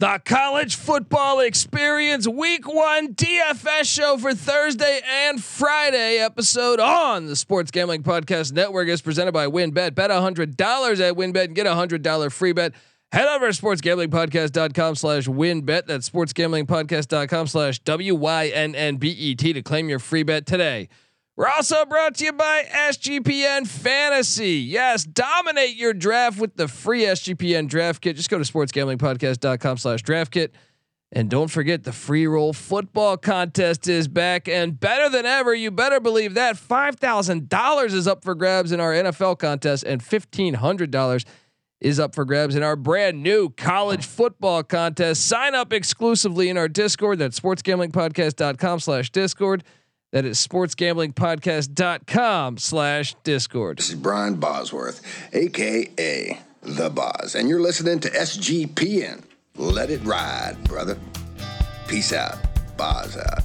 The college football experience week one DFS show for Thursday and Friday episode on the Sports Gambling Podcast Network is presented by WynnBET. Bet $100 at WynnBET and get a $100 free bet. Head over to sportsgamblingpodcast.com slash wynnbet. That's sportsgamblingpodcast.com slash W-Y-N-N-B-E-T to claim your free bet today. We're also brought to you by SGPN Fantasy. Yes, dominate your draft with the free SGPN draft kit. Just go to sportsgamblingpodcast.com slash draft kit. And don't forget the free roll football contest is back and better than ever. You better believe that. $5,000 is up for grabs in our NFL contest and $1,500 is up for grabs in our brand new college football contest. Sign up exclusively in our Discord. That's sportsgamblingpodcast.com slash Discord. That is sportsgamblingpodcast.com slash discord. This is Brian Bosworth, aka The Boz, and you're listening to SGPN. Let it ride, brother. Peace out. Boz out.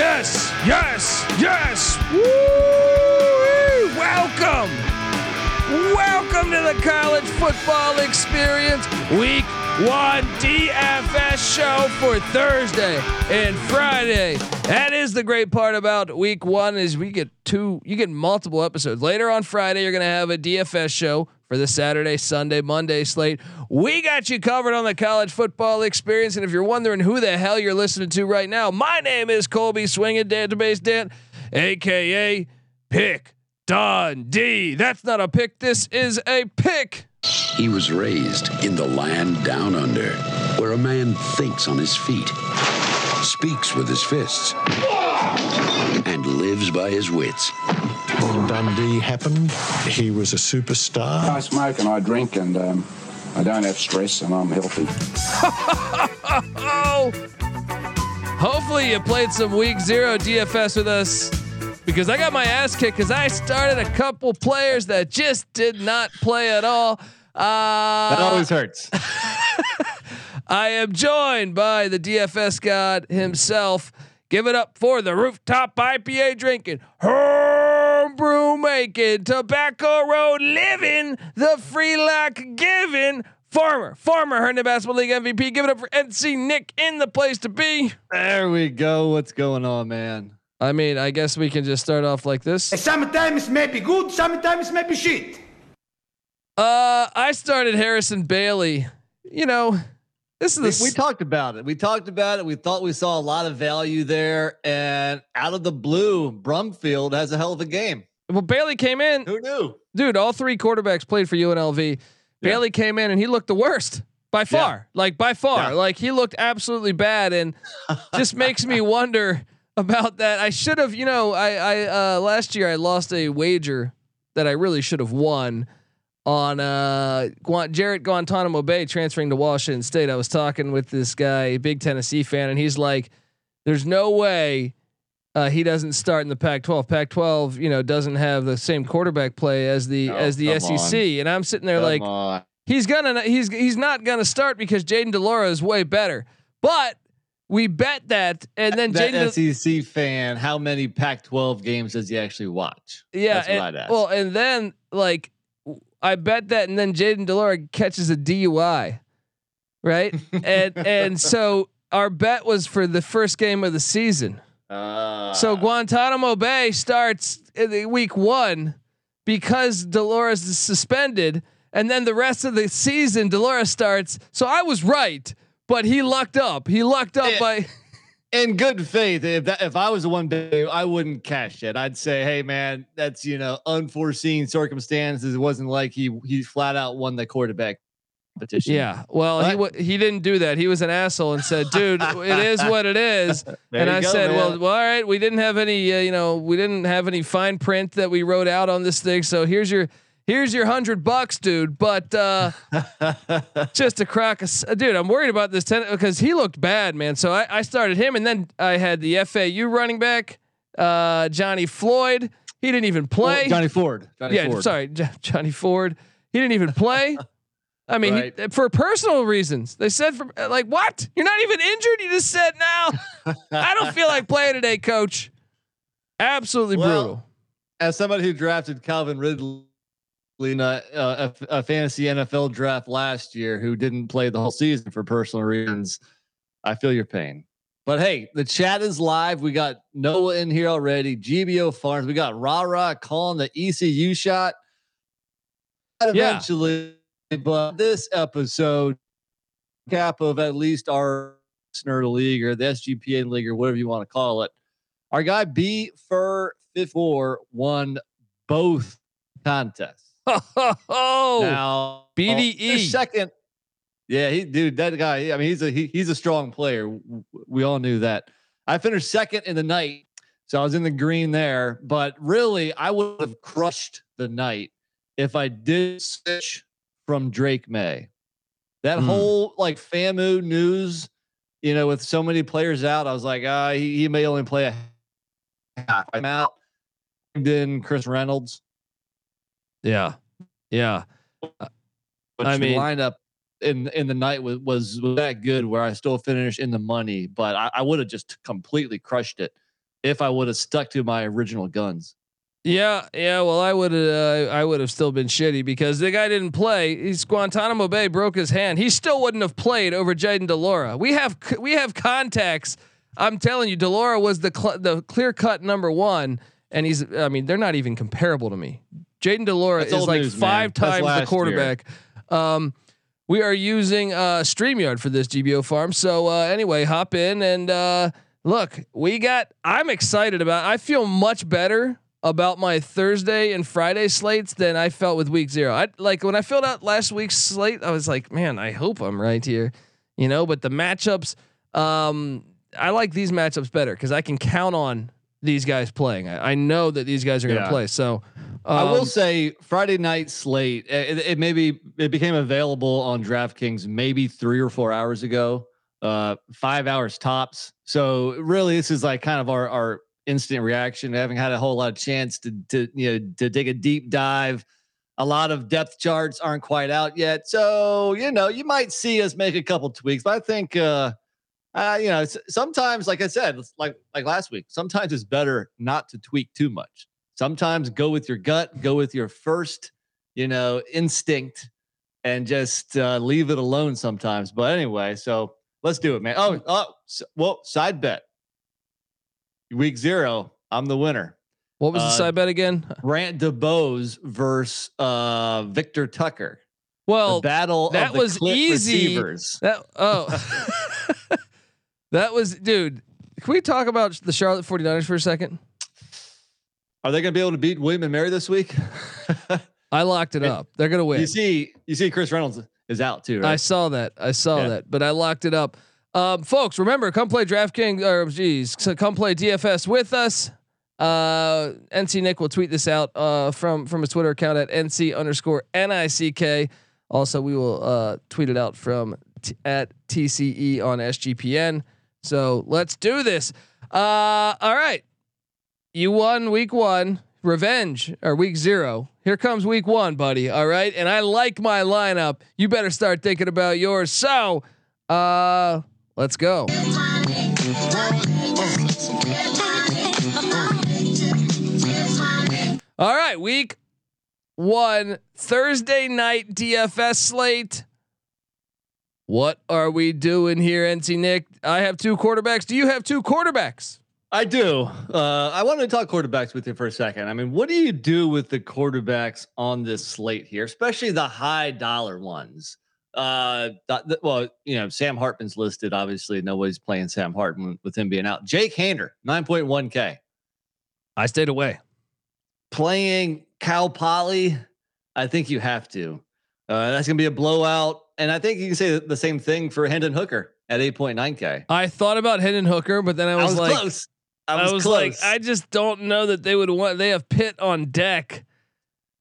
Yes, yes, yes. Woo! Welcome. Welcome to the college football experience week one DFS show for Thursday and Friday. That is the great part about week one is we get two, you get multiple episodes. Later on Friday, you're going to have a DFS show for the Saturday, Sunday, Monday slate. We got you covered on the college football experience. And if you're wondering who the hell you're listening to right now, my name is Colby Swinging Database Dan, aka Pick Dundee. That's not a pick. This is a pick. He was raised in the land down under, where a man thinks on his feet, speaks with his fists, and lives by his wits. When Dundee happened, he was a superstar. I smoke and I drink and um, I don't have stress and I'm healthy. Hopefully you played some week zero DFS with us because I got my ass kicked because I started a couple players that just did not play at all. Uh, That always hurts. I am joined by the DFS god himself. Give it up for the rooftop IPA drinking, homebrew making, tobacco road living, the free lock giving, former, former Herndon Basketball League MVP. Give it up for NC Nick in the place to be. There we go. What's going on, man? I mean, I guess we can just start off like this. Sometimes maybe good, sometimes maybe shit. Uh, I started Harrison Bailey. You know, this is We, we talked about it. We talked about it. We thought we saw a lot of value there, and out of the blue, Brumfield has a hell of a game. Well, Bailey came in. Who knew? dude, all three quarterbacks played for UNLV. Bailey came in and he looked the worst by far. Like by far. Yeah. Like he looked absolutely bad and just makes me wonder about that. I should have, you know, I I uh last year I lost a wager that I really should have won on uh Jarrett Guantanamo Bay transferring to Washington State. I was talking with this guy, big Tennessee fan, and he's like, There's no way uh, he doesn't start in the Pac-12. Pac-12, you know, doesn't have the same quarterback play as the Oh, as the SEC. And I'm sitting there Come like, on. he's gonna he's he's not gonna start because Jayden de Laura is way better. But we bet that, and then that Jaden, De- SEC fan, how many Pac-12 games does he actually watch? yeah, That's and- well, and then like I bet that, and then Jayden de Laura catches a DUI, right? and and so our bet was for the first game of the season. Uh, So Guantanamo Bay starts in the week one because Dolores is suspended, and then the rest of the season Dolores starts. So I was right, but he lucked up. He lucked up Yeah. by in good faith, if that, if I was the one, betting, I wouldn't cash it. I'd say, hey man, that's you know unforeseen circumstances. It wasn't like he he flat out won the quarterback competition. yeah. Well, he What? w- he didn't do that. He was an asshole and said, "Dude, it is what it is." There and I go, said, well, well, all right, we didn't have any, uh, you know, we didn't have any fine print that we wrote out on this thing. So here's your, here's your hundred bucks, dude. But uh, just a crack, of uh, dude. I'm worried about this ten because he looked bad, man. So I, I started him, and then I had the FAU running back, uh, Johnny Floyd. He didn't even play. Johnny Ford. Johnny yeah, Ford. sorry, J- Johnny Ford. He didn't even play. I mean, he- uh, for personal reasons. They said for uh, like what? You're not even injured. You just said now. I don't feel like playing today, coach. Absolutely Well, brutal. As somebody who drafted Calvin Ridley in a, a, a fantasy NFL draft last year, who didn't play the whole season for personal reasons, I feel your pain. But hey, the chat is live. We got Noah in here already. GBO Farms. We got Ra Ra calling the ECU shot. Eventually, but this episode cap of at least our listener league or the SGPN league or whatever you want to call it. Our guy B Fur 54 won both contests. Oh, now BDE. second. Yeah, he dude, that guy. I mean, he's a he, he's a strong player. We all knew that. I finished second in the night, so I was in the green there. But really, I would have crushed the night if I did switch from Drake Maye. That Hmm. whole like FAMU news, you know, with so many players out, I was like, ah, he, he may only play a half. I'm out. Then Chris Reynolds. yeah, yeah. But I mean, lineup in in the night was was, was that good where I still finished in the money, but I, I would have just completely crushed it if I would have stuck to my original guns. Yeah, yeah. Well, I would uh, I would have still been shitty because the guy didn't play. He's Guantanamo Bay broke his hand. He still wouldn't have played over Jayden de Laura. We have we have contacts. I'm telling you, de Laura was the cl- the clear cut number one, and he's. I mean, they're not even comparable to me. Jayden de Laura That's is like news, five That's times the quarterback. Um, we are using uh, Streamyard for this GBO farm. So uh, anyway, hop in and uh, look. We got. I'm excited about. I feel much better about my Thursday and Friday slates than I felt with week zero. I like when I filled out last week's slate. I was like, man, I hope I'm right here. You know, but the matchups. Um, I like these matchups better because I can count on these guys playing. I, I know that these guys are going to Yeah. play. So I will um, say Friday night slate. It, it maybe it became available on DraftKings maybe three or four hours ago. Uh, five hours tops. So really, this is like kind of our our instant reaction. Having had a whole lot of chance to to you know to take a deep dive. A lot of depth charts aren't quite out yet, so you know you might see us make a couple tweaks. But I think uh, uh, you know sometimes, like I said, like like last week, sometimes it's better not to tweak too much sometimes go with your gut go with your first you know instinct and just uh, leave it alone sometimes but anyway so let's do it man oh oh s- well side bet week zero i'm the winner what was the uh, side bet again? Grant DuBose versus uh, Victor Tucker. Well, the battle that of the was easy. receivers. That oh, that was dude. Can we talk about the Charlotte 49ers for a second? Are they going to be able to beat William and Mary this week? I locked it Hey, up. They're gonna win. you see, you see, Chris Reynolds is out too, I saw that. I saw Yeah. that, but I locked it up. Um, folks, remember, come play DraftKings or geez, so come play DFS with us. Uh, NC Nick will tweet this out uh, from from his Twitter account at NC underscore NICK. Also, we will uh, tweet it out from t- at TCE on SGPN. So let's do this. Uh, all right, you won week one. Revenge or week zero. Here comes week one, buddy. All right. And I like my lineup. You better start thinking about yours. So uh let's go. All right, week one, Thursday night DFS slate. What are we doing here, NC Nick? I have two quarterbacks. Do you have two quarterbacks? I do. Uh, I wanted to talk quarterbacks with you for a second. I mean, what do you do with the quarterbacks on this slate here, especially the high dollar ones? Uh, well, you know, Sam Hartman's listed. Obviously, nobody's playing Sam Hartman with him being out. Jake Haener, nine point one k, I stayed away. playing Cal Poly. I think you have to. Uh, that's gonna be a blowout, and I think you can say the same thing for Hendon Hooker at eight point nine k. I thought about Hendon Hooker, but then I was, I was, was like, close. I was, like, I just don't know that they would want. They have Pitt on deck.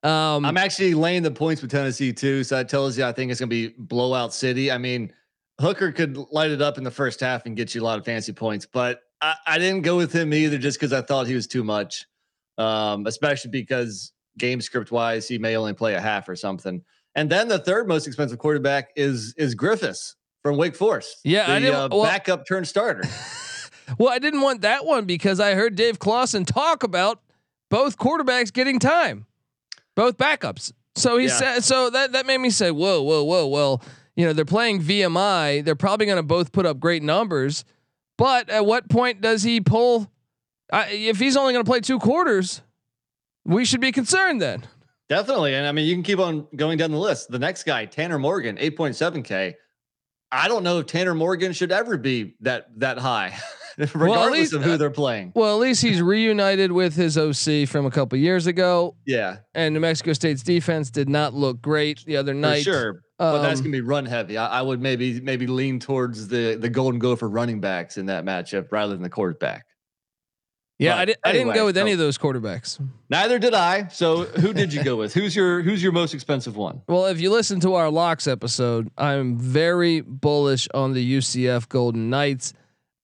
Um, I'm actually laying the points with Tennessee too, so that tells you I think it's gonna be blowout city. I mean, Hooker could light it up in the first half and get you a lot of fancy points, but I, I didn't go with him either just because I thought he was too much, um, especially because game script wise he may only play a half or something. And then the third most expensive quarterback is is Griffis from Wake Forest. Yeah, the, I didn't- uh, well- backup turn starter. Well, I didn't want that one because I heard Dave Clawson talk about both quarterbacks getting time, both backups. So he Yeah. said, so that that made me say, whoa, whoa, whoa. Well, you know, they're playing VMI. They're probably going to both put up great numbers, but at what point does he pull? Uh, if he's only going to play two quarters, we should be concerned then. Definitely. And I mean, you can keep on going down the list. The next guy, Tanner Morgan, 8.7K. I don't know if Tanner Morgan should ever be that that high, regardless least, of who uh, they're playing. Well, at least he's reunited with his OC from a couple years ago, Yeah, and New Mexico State's defense did not look great the other for night. sure. But that's Um, gonna be run heavy. I, I would maybe maybe lean towards the the Golden Gopher running backs in that matchup rather than the quarterback. Yeah, But I, di- I didn't go with any of those quarterbacks. Neither did I. So who did you go with? Who's your who's your most expensive one? Well, if you listen to our locks episode, I'm very bullish on the UCF Golden Knights.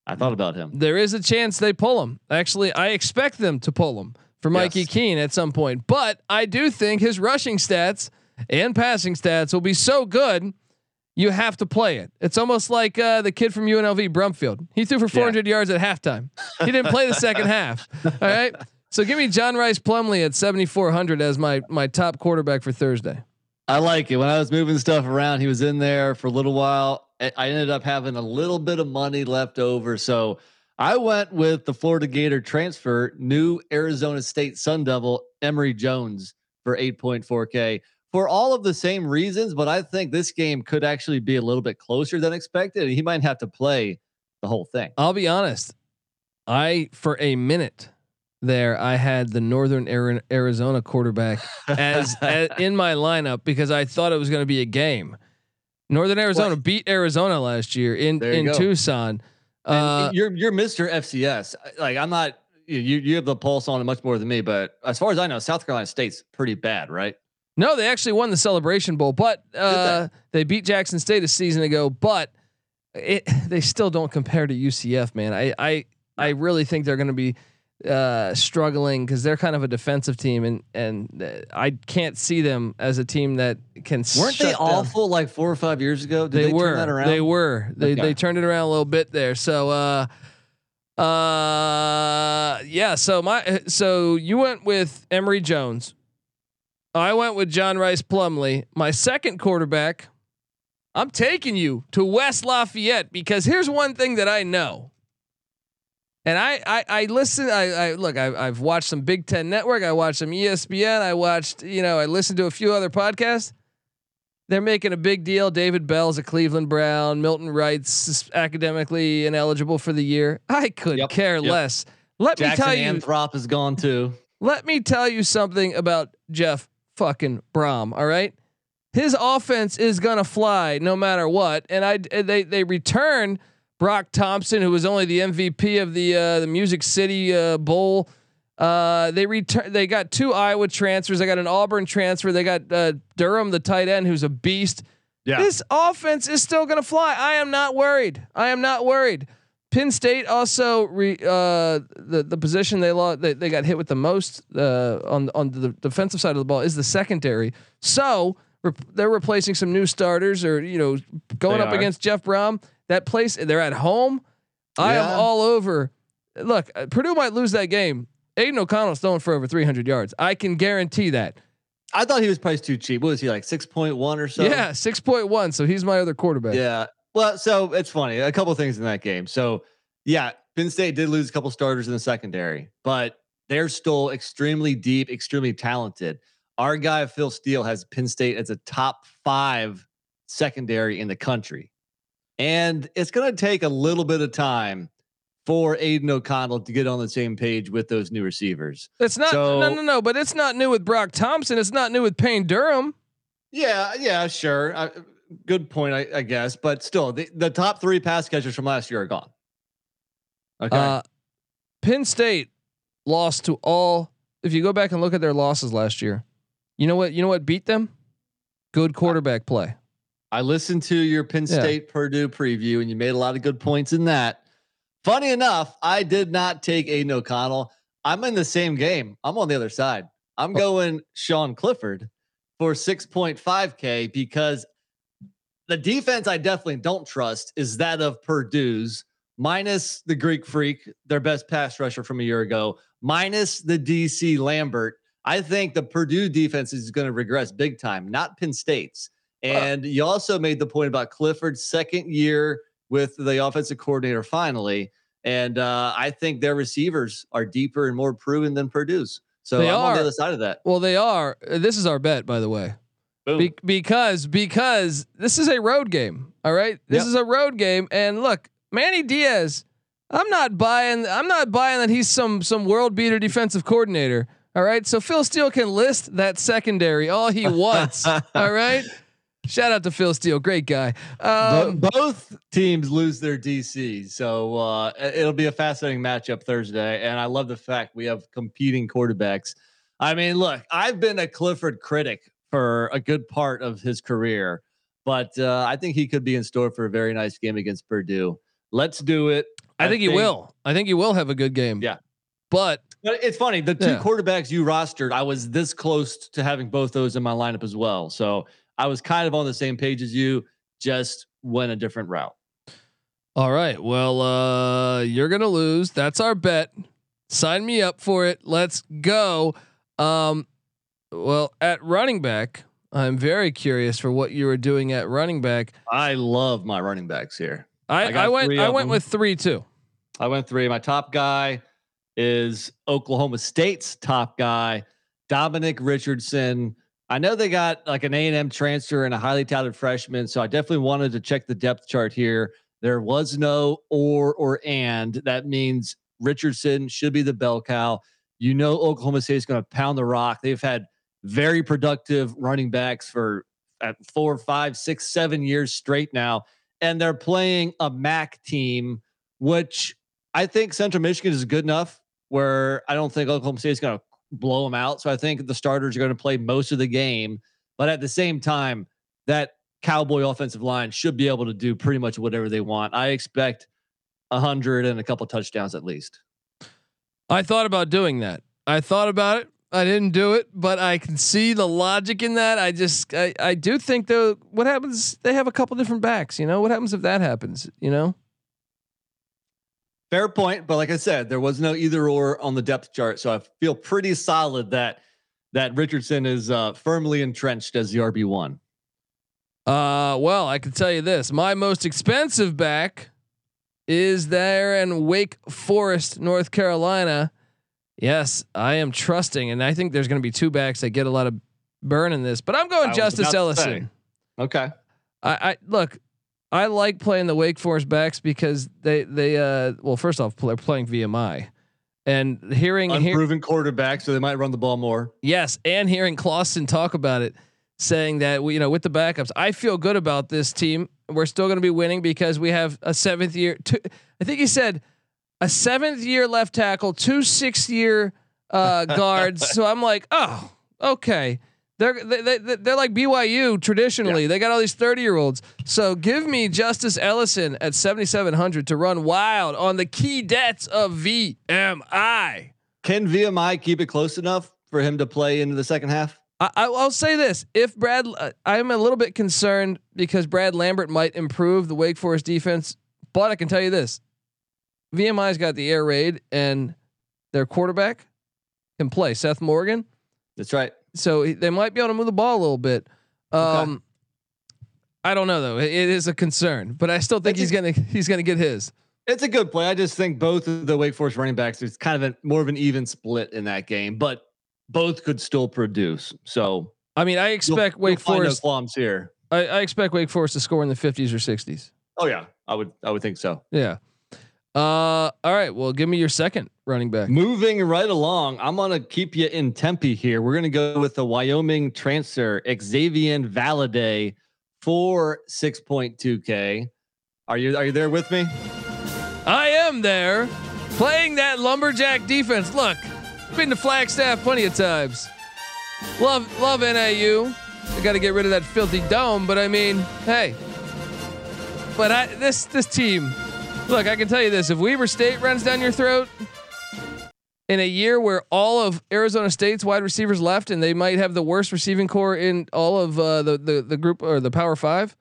I thought about him. There is a chance they pull him. Actually, I expect them to pull him for Mikey Yes. Keene at some point. But I do think his rushing stats and passing stats will be so good, you have to play it. It's almost like uh, the kid from UNLV, Brumfield. He threw for 400 yards at halftime. He didn't play the second half. All right. So give me John Rhys Plumlee at 7,400 as my my top quarterback for Thursday. I like it. When I was moving stuff around, he was in there for a little while. I ended up having a little bit of money left over. So I went with the Florida Gator transfer, new Arizona State Sun Devil, Emory Jones for 8.4K for all of the same reasons. But I think this game could actually be a little bit closer than expected. He might have to play the whole thing. I'll be honest. I for a minute there I had the Northern Arizona quarterback as, as in my lineup because I thought it was going to be a game. Northern Arizona Well- beat Arizona last year in in go. Tucson. And Uh, you're you're Mr. FCS. Like I'm not. You you have the pulse on it much more than me. But as far as I know, South Carolina State's pretty bad, right? no, they actually won the Celebration Bowl, but uh, they beat Jackson State a season ago. But it they still don't compare to UCF, man. I I I really think they're going to be uh struggling because they're kind of a defensive team and and uh, I can't see them as a team that can Weren't they awful like four or five years ago? Did they, they, were. turn that around? they were. They Okay. they turned it around a little bit there. So uh uh yeah so my so you went with Emory Jones. I went with John Rhys Plumlee my second quarterback I'm taking you to West Lafayette because here's one thing that I know and I I, I listen I, I look I, I've watched some Big Ten Network I watched some ESPN I watched you know I listened to a few other podcasts they're making a big deal. David Bell's a Cleveland Brown. Milton Wright's academically ineligible for the year. I could Yep, care yep. less. Let Jackson me tell you. Anthrop is gone too. Let me tell you something about Jeff fucking Brohm. All right, his offense is gonna fly no matter what. And I they they return Broc Thompson, who was only the MVP of the uh, the Music City uh, Bowl. Uh, they return. They got two Iowa transfers. They got an Auburn transfer. They got uh, Durham, the tight end, who's a beast. Yeah. This offense is still going to fly. I am not worried. I am not worried. Penn State also re, uh, the the position they lost they, they got hit with the most uh, on on the defensive side of the ball is the secondary. So they're replacing some new starters or you know going They up are. against Jeff Brohm. That place they're at home. I am all over. Look, uh, Purdue might lose that game. Aidan O'Connell's throwing for over 300 yards. I can guarantee that. I thought he was priced too cheap. What was he like six point one or so? yeah, 6.1. So he's my other quarterback. Yeah. Well, so it's funny. A couple of things in that game. So, yeah, Penn State did lose a couple starters in the secondary, but they're still extremely deep, extremely talented. Our guy Phil Steele has Penn State as a top five secondary in the country, and it's going to take a little bit of time for Aidan O'Connell to get on the same page with those new receivers. It's not So- no no no, but it's not new with Broc Thompson. It's not new with Payne Durham. Yeah, yeah, sure. I, good point, I, I guess. But still, the, the top three pass catchers from last year are gone. Okay. Uh, Penn State lost to all. If you go back and look at their losses last year, you know what? You know what beat them? Good quarterback play. I listened to your Penn Yeah. State Purdue preview, and you made a lot of good points in that. Funny enough, I did not take Aidan O'Connell. I'm in the same game. I'm on the other side. I'm Oh. going Sean Clifford for 6.5K because the defense I definitely don't trust is that of Purdue's minus the Greek Freak, their best pass rusher from a year ago, minus the DC Lambert. I think the Purdue defense is going to regress big time, not Penn State's. And you also made the point about Clifford's second year with the offensive coordinator finally. And uh, I think their receivers are deeper and more proven than Purdue's. So they I'm are. on the other side of that. Well, they are. This is our bet, by the way. Be- because because this is a road game. All right, this yep. is a road game, and look, Manny Diaz. I'm not buying. I'm not buying that he's some some world beater defensive coordinator. All right, so Phil Steele can list that secondary all he wants. all right. Shout out to Phil Steele, great guy. Um, both teams lose their DC, so uh, it'll be a fascinating matchup Thursday. And I love the fact we have competing quarterbacks. I mean, look, I've been a Clifford critic for a good part of his career, but uh, I think he could be in store for a very nice game against Purdue. Let's do it. I, I think, think, he will. I think he will have a good game. Yeah, but but it's funny. The two yeah. quarterbacks you rostered, I was this close to having both those in my lineup as well. So I was kind of on the same page as you, just went a different route. All right. Well, uh, you're gonna lose. That's our bet. Sign me up for it. Let's go. Um, well, at running back, I'm very curious for what you were doing at running back. I love my running backs here. I, I, I went. I went them. with three too. I went three. My top guy is Oklahoma State's top guy, Dominic Richardson. I know they got like an A and M transfer and a highly touted freshman, so I definitely wanted to check the depth chart here. There was no or or and. That means Richardson should be the bell cow. You know Oklahoma State is going to pound the rock. They've had very productive running backs for at four, five, six, seven years straight now, and they're playing a MAC team, which I think Central Michigan is good enough. Where I don't think Oklahoma State is going to blow them out. So I think the starters are going to play most of the game. But at the same time, that Cowboy offensive line should be able to do pretty much whatever they want. I expect a hundred and a couple touchdowns at least. I thought about doing that. I thought about it. I didn't do it, but I can see the logic in that. I just, I, I do think though, what happens? They have a couple different backs. You know, what happens if that happens? You know, Fair point, but like I said, there was no either or on the depth chart, so I feel pretty solid that that Richardson is uh, firmly entrenched as the RB one. Uh, well, I can tell you this: my most expensive back is there in Wake Forest, North Carolina. Yes, I am trusting, and I think there's going to be two backs that get a lot of burn in this, but I'm going I Justice Ellison. Okay. I, I look. I like playing the Wake Forest backs because they they uh well first off they're playing VMI, and hearing unproven hear, quarterback, so they might run the ball more. Yes, and hearing Clawson talk about it, saying that we, you know with the backups, I feel good about this team. We're still going to be winning because we have a seventh year. Two, I think he said a seventh year left tackle, two sixth year uh, guards. so I'm like, oh, okay. They're they, they, they're like BYU traditionally. Yeah. They got all these 30 year olds. So give me Justice Ellison at 7700 to run wild on the Keydets of VMI. Can VMI keep it close enough for him to play into the second half? I, will say this: if Brad, uh, I'm a little bit concerned because Brad Lambert might improve the Wake Forest defense, but I can tell you this: VMI's got the air raid, and their quarterback can play. Seth Morgan. That's right so they might be able to move the ball a little bit. Um, okay. I don't know though. It, it is a concern, but I still think he's gonna he's gonna get his. It's a good play. I just think both of the Wake Forest running backs. is kind of a, more of an even split in that game, but both could still produce. So I mean, I expect you'll, Wake you'll Forest no here. I, I expect Wake Forest to score in the 50s or 60s. Oh yeah, I would I would think so. Yeah. Uh, all right. Well, give me your second running back. Moving right along, I'm gonna keep you in Tempe here. We're gonna go with the Wyoming transfer Xavier Valladay for 6.2k. Are you are you there with me? I am there, playing that lumberjack defense. Look, been to Flagstaff plenty of times. Love love NAU. I got to get rid of that filthy dome, but I mean, hey. But I this this team Look, I can tell you this: if Weber State runs down your throat, in a year where all of Arizona State's wide receivers left and they might have the worst receiving core in all of uh, the, the the group or the Power Five,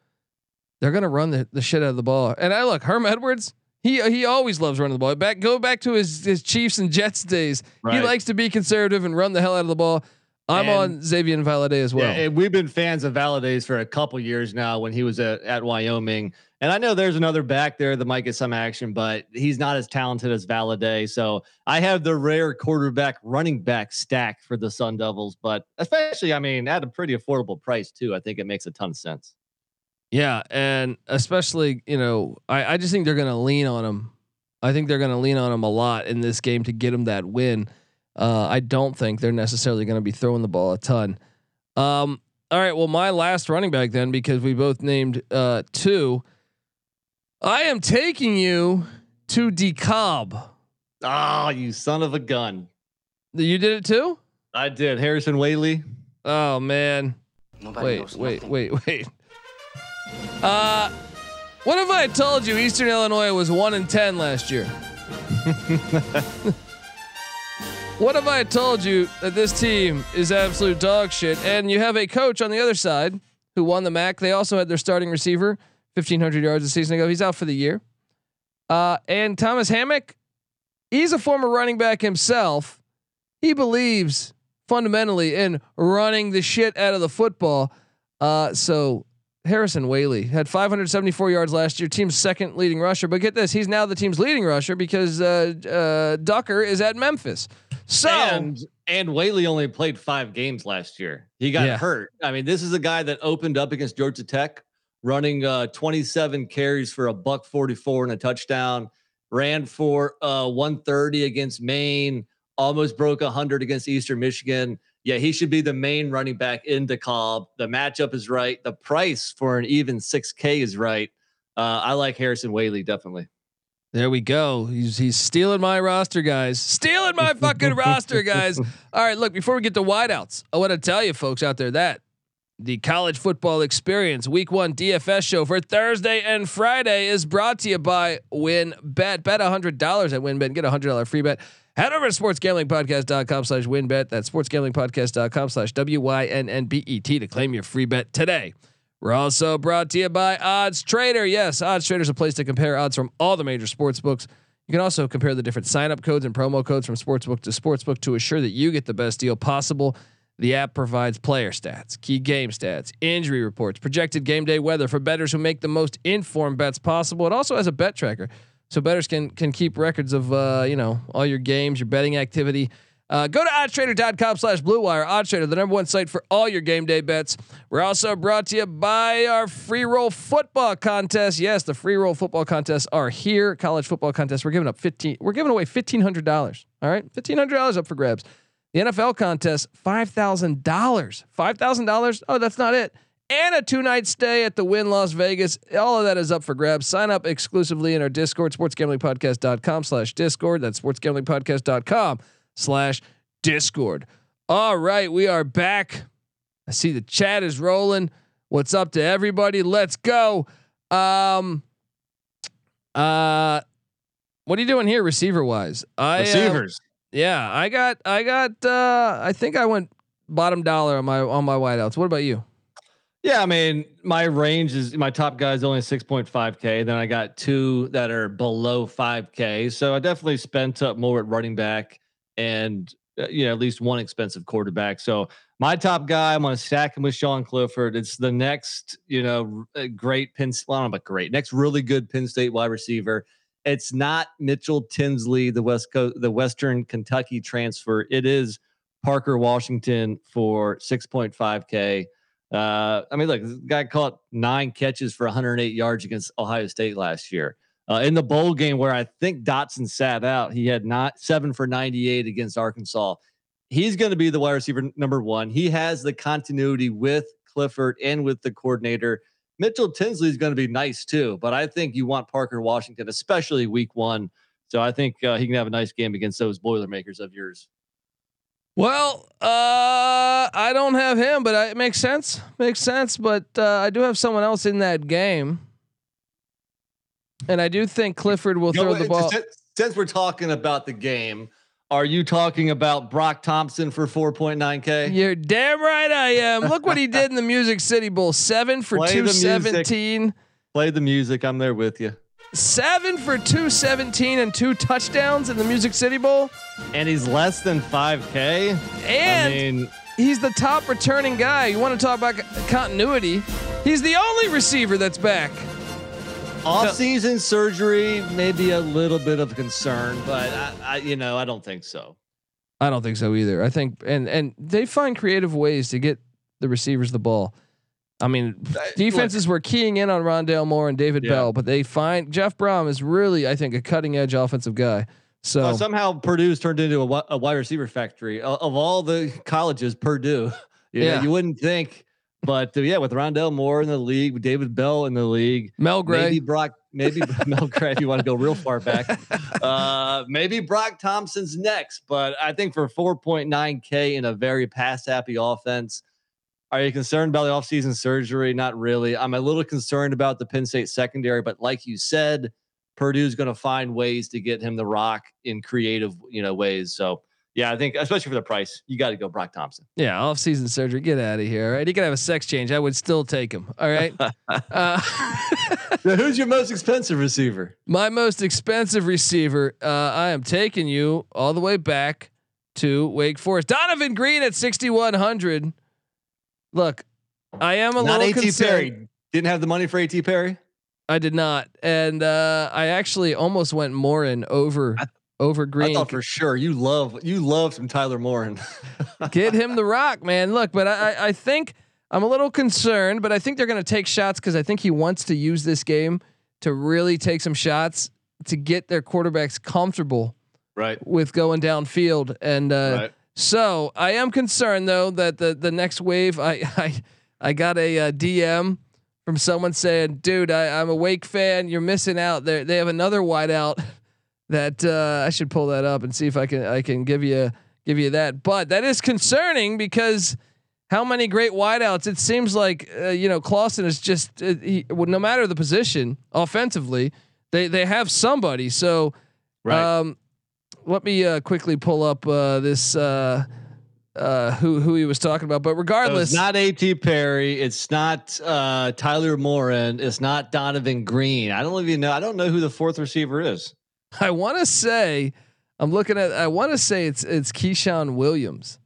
they're gonna run the, the shit out of the ball. And I look, Herm Edwards, he he always loves running the ball. Back go back to his his Chiefs and Jets days. He likes to be conservative and run the hell out of the ball. I'm And- on Xavier Valladay as well. Yeah, we've been fans of Valladay's for a couple years now when he was at, at Wyoming. And I know there's another back there that might get some action, but he's not as talented as Valladay. So I have the rare quarterback running back stack for the Sun Devils, but especially, I mean, at a pretty affordable price too. I think it makes a ton of sense. Yeah, and especially you know, I I just think they're gonna lean on him. I think they're gonna lean on him a lot in this game to get him that win. Uh, I don't think they're necessarily gonna be throwing the ball a ton. Um, all right, well, my last running back then, because we both named uh, two. I am taking you to DeKalb. Oh, you son of a gun. You did it too? I did. Harrison Waylee. Oh man. wait, wait, wait, wait. Uh, what if I told you Eastern Illinois was one in ten last year? what if I told you that this team is absolute dog shit, and you have a coach on the other side who won the MAC? They also had their starting receiver, fifteen hundred yards a season ago. He's out for the year. Uh, and Thomas Hammock, he's a former running back himself. He believes fundamentally in running the shit out of the football. Uh, so Harrison Waylee had 574 yards last year, team's second leading rusher. But get this, he's now the team's leading rusher because uh, uh, Ducker is at Memphis. So and and Waylee only played five games last year. He got Yeah. hurt. I mean, this is a guy that opened up against Georgia Tech, running uh, 27 carries for a buck 44 and a touchdown. Ran for uh, 130 against Maine. Almost broke 100 against Eastern Michigan. Yeah, he should be the main running back in DeKalb. The matchup is right. The price for an even 6K is right. Uh, I like Harrison Waylee definitely. There we go. He's he's stealing my roster, guys. Stealing my fucking roster, guys. All right, look, before we get to wideouts, I want to tell you folks out there that the college football experience week one DFS show for Thursday and Friday is brought to you by Win Bet Bet $100 at Win WynnBET. Get a $100 free bet. Head over to sportsgamblingpodcast.com slash wynnbet. That's sportsgamblingpodcast.com slash W-Y-N-N-B-E-T to claim your free bet today. We're also brought to you by Odds Trader. Yes, Odds Trader is a place to compare odds from all the major sports books. You can also compare the different sign-up codes and promo codes from sportsbook to sportsbook to assure that you get the best deal possible. The app provides player stats, key game stats, injury reports, projected game day weather for bettors who make the most informed bets possible. It also has a bet tracker, so bettors can can keep records of uh, you know all your games, your betting activity. Uh, go to oddstrader.com slash blue wire. Oddstrader, the number one site for all your game day bets. We're also brought to you by our free roll football contest. Yes, the free roll football contests are here. College football contests. We're giving up 15, we're giving away $1,500. All right. $1,500 up for grabs. The NFL contest, $5,000. $5,000. Oh, that's not it. And a two night stay at the Wynn Las Vegas. All of that is up for grabs. Sign up exclusively in our Discord, sportsgamblingpodcast.com slash Discord. That's sportsgamblingpodcast.com slash Discord. All right, we are back. I see the chat is rolling. What's up to everybody? Let's go. Um, uh, what are you doing here, receiver wise? I uh, Receivers. yeah, I got, I got. uh I think I went bottom dollar on my on my wideouts. What about you? Yeah, I mean, my range is my top guy is only 6.5K. Then I got two that are below 5K. So I definitely spent up more at running back and, uh, you know, at least one expensive quarterback. So my top guy, I'm going to stack him with Sean Clifford. It's the next, you know, uh, great Penn, well, I don't know about great, next really good Penn State wide receiver. It's not Mitchell Tinsley, the West Coast, the Western Kentucky transfer. It is Parker Washington for 6.5K. Uh, I mean, look, this guy caught nine catches for 108 yards against Ohio State last year. Uh, in the bowl game where I think Dotson sat out, he had not seven for 98 against Arkansas. He's going to be the wide receiver number one. He has the continuity with Clifford and with the coordinator. Mitchell Tinsley is going to be nice too, but I think you want Parker Washington, especially week one. So I think uh, he can have a nice game against those Boilermakers of yours. Well, uh, I don't have him, but I, it makes sense. Makes sense. But uh, I do have someone else in that game, and I do think Clifford will No, throw the ball. Since, since we're talking about the game, Are you talking about Broc Thompson for 4.9K? You're damn right I am. Look what he did in the Music City Bowl. Seven for Play the two seventeen. Play the music. I'm there with you. Seven for two seventeen and two touchdowns in the Music City Bowl. And he's less than 5K. And I mean, he's the top returning guy. You want to talk about continuity? He's the only receiver that's back. Off-season surgery may be a little bit of concern, but I, I, you know, I don't think so. I don't think so either. I think and and they find creative ways to get the receivers the ball. I mean, defenses were keying in on Rondale Moore and David Yeah. Bell, but they find Jeff Brohm is really, I think, a cutting edge offensive guy. So Well, somehow Purdue's turned into a, a wide receiver factory O- of all the colleges. Purdue, you know, Yeah. you wouldn't think, but uh, yeah, with Rondale Moore in the league, with David Bell in the league, Mel Gray, maybe Broc, maybe Mel Gray, if you want to go real far back, uh, maybe Broc Thompson's next. But I think for 4.9K in a very pass happy offense, are you concerned about the offseason surgery? Not really. I'm a little concerned about the Penn State secondary, but like you said, Purdue's going to find ways to get him the rock in creative, you know, ways. So yeah, I think especially for the price, you got to go Broc Thompson. yeah, off-season surgery. Get out of here. All right, he could have a sex change. I would still take him. All right. uh, Now, who's your most expensive receiver? my most expensive receiver. Uh, I am taking you all the way back to Wake Forest. Donovan Greene at sixty one hundred. Look, I am a Not little AT concerned. Perry. Didn't have the money for AT Perry. I did not, and uh, I actually almost went Morin over over I Greene. thought for sure you love you love some Taylor Morin. Get him the rock, man. Look, but I, I- I think I'm a little concerned, but I think they're going to take shots because I think he wants to use this game to really take some shots to get their quarterbacks comfortable right. with going downfield. And uh, Right. so I am concerned though that the the next wave, I I I got a, uh DM from someone saying, "Dude, I, I'm a Wake fan. You're missing out. They they have another wideout that uh, I should pull that up and see if I can I can give you give you that. But that is concerning because." How many great wideouts? It seems like uh, you know Clawson is just uh, he, well, no matter the position offensively, they they have somebody. So Right. um, let me uh, quickly pull up uh, this uh, uh, who who he was talking about. But So regardless, it's not AT Perry. It's not uh, Taylor Morin. It's not Donovan Greene. I don't even know. I don't know who the fourth receiver is. I want to say I'm looking at. I want to say it's it's Ke'Shawn Williams.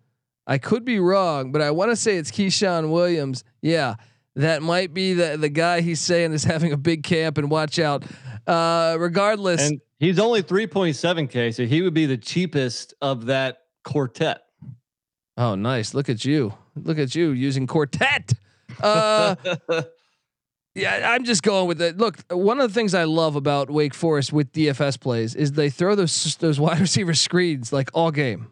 I could be wrong, but I want to say it's Ke'Shawn Williams. Yeah, that might be the the guy he's saying is having a big camp and watch out. Uh, regardless, And he's only 3.7K, so he would be the cheapest of that quartet. oh nice, look at you, look at you using quartet. Uh, Yeah, I'm just going with it. Look, one of the things I love about Wake Forest with DFS plays is they throw those those wide receiver screens like all game.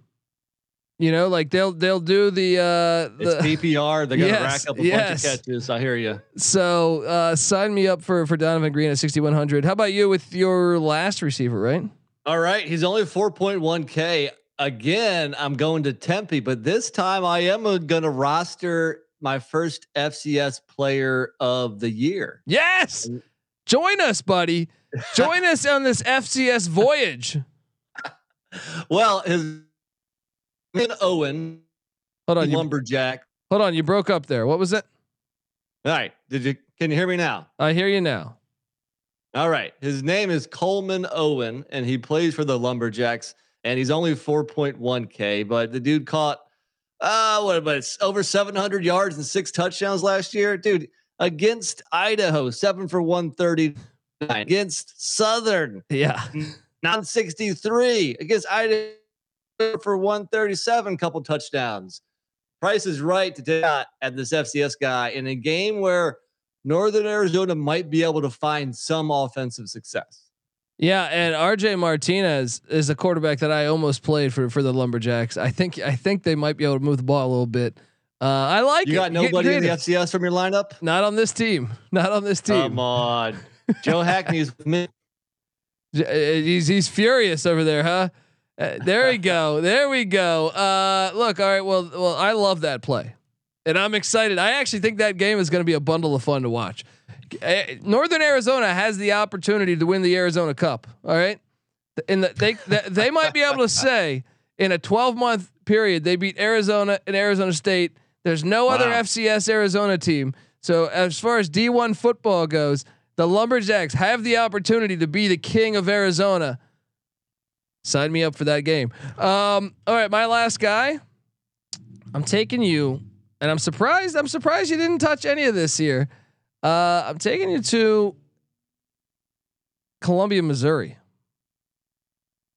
You know, like they'll they'll do the uh It's PPR. They're gonna Yes, rack up a yes. bunch of catches. I hear you. so uh sign me up for for Donovan Greene at 6100. How about you with your last receiver, right? All right, he's only 4.1K. Again, I'm going to Tempe, but this time I am going to roster my first FCS player of the year. Yes. Join us, buddy. Join us on this FCS voyage. Well, his in Owen Hold on, you, lumberjack. hold on, you broke up there. What was it? All right, did you can you hear me now? I hear you now. All right, his name is Coleman Owen, and he plays for the Lumberjacks, and he's only 4.1K, but the dude caught uh what about it's over 700 yards and six touchdowns last year, dude. Against Idaho, seven for 139. Against Southern, Yeah. 963. Against Idaho for 137, couple touchdowns. Price is right to take out at this FCS guy in a game where Northern Arizona might be able to find some offensive success. Yeah, and RJ Martinez is a quarterback that I almost played for for the Lumberjacks. I think I think they might be able to move the ball a little bit. Uh, I like You got nobody in the. FCS from your lineup? Not on this team. Not on this team. Come on. Joe Hackney's with me. Uh, He's he's furious over there, huh? Uh, there we go. There we go. Uh, look, all right. Well, well, I love that play, and I'm excited. I actually think that game is going to be a bundle of fun to watch. Uh, Northern Arizona has the opportunity to win the Arizona Cup. All right, and the, they they, they might be able to say in a 12 month period, they beat Arizona and Arizona State. There's no other FCS Arizona team. So as far as D1 football goes, the Lumberjacks have the opportunity to be the king of Arizona. Sign me up for that game. Um, all right, my last guy. I'm taking you, and I'm surprised. I'm surprised you didn't touch any of this here. Uh, I'm taking you to Columbia, Missouri.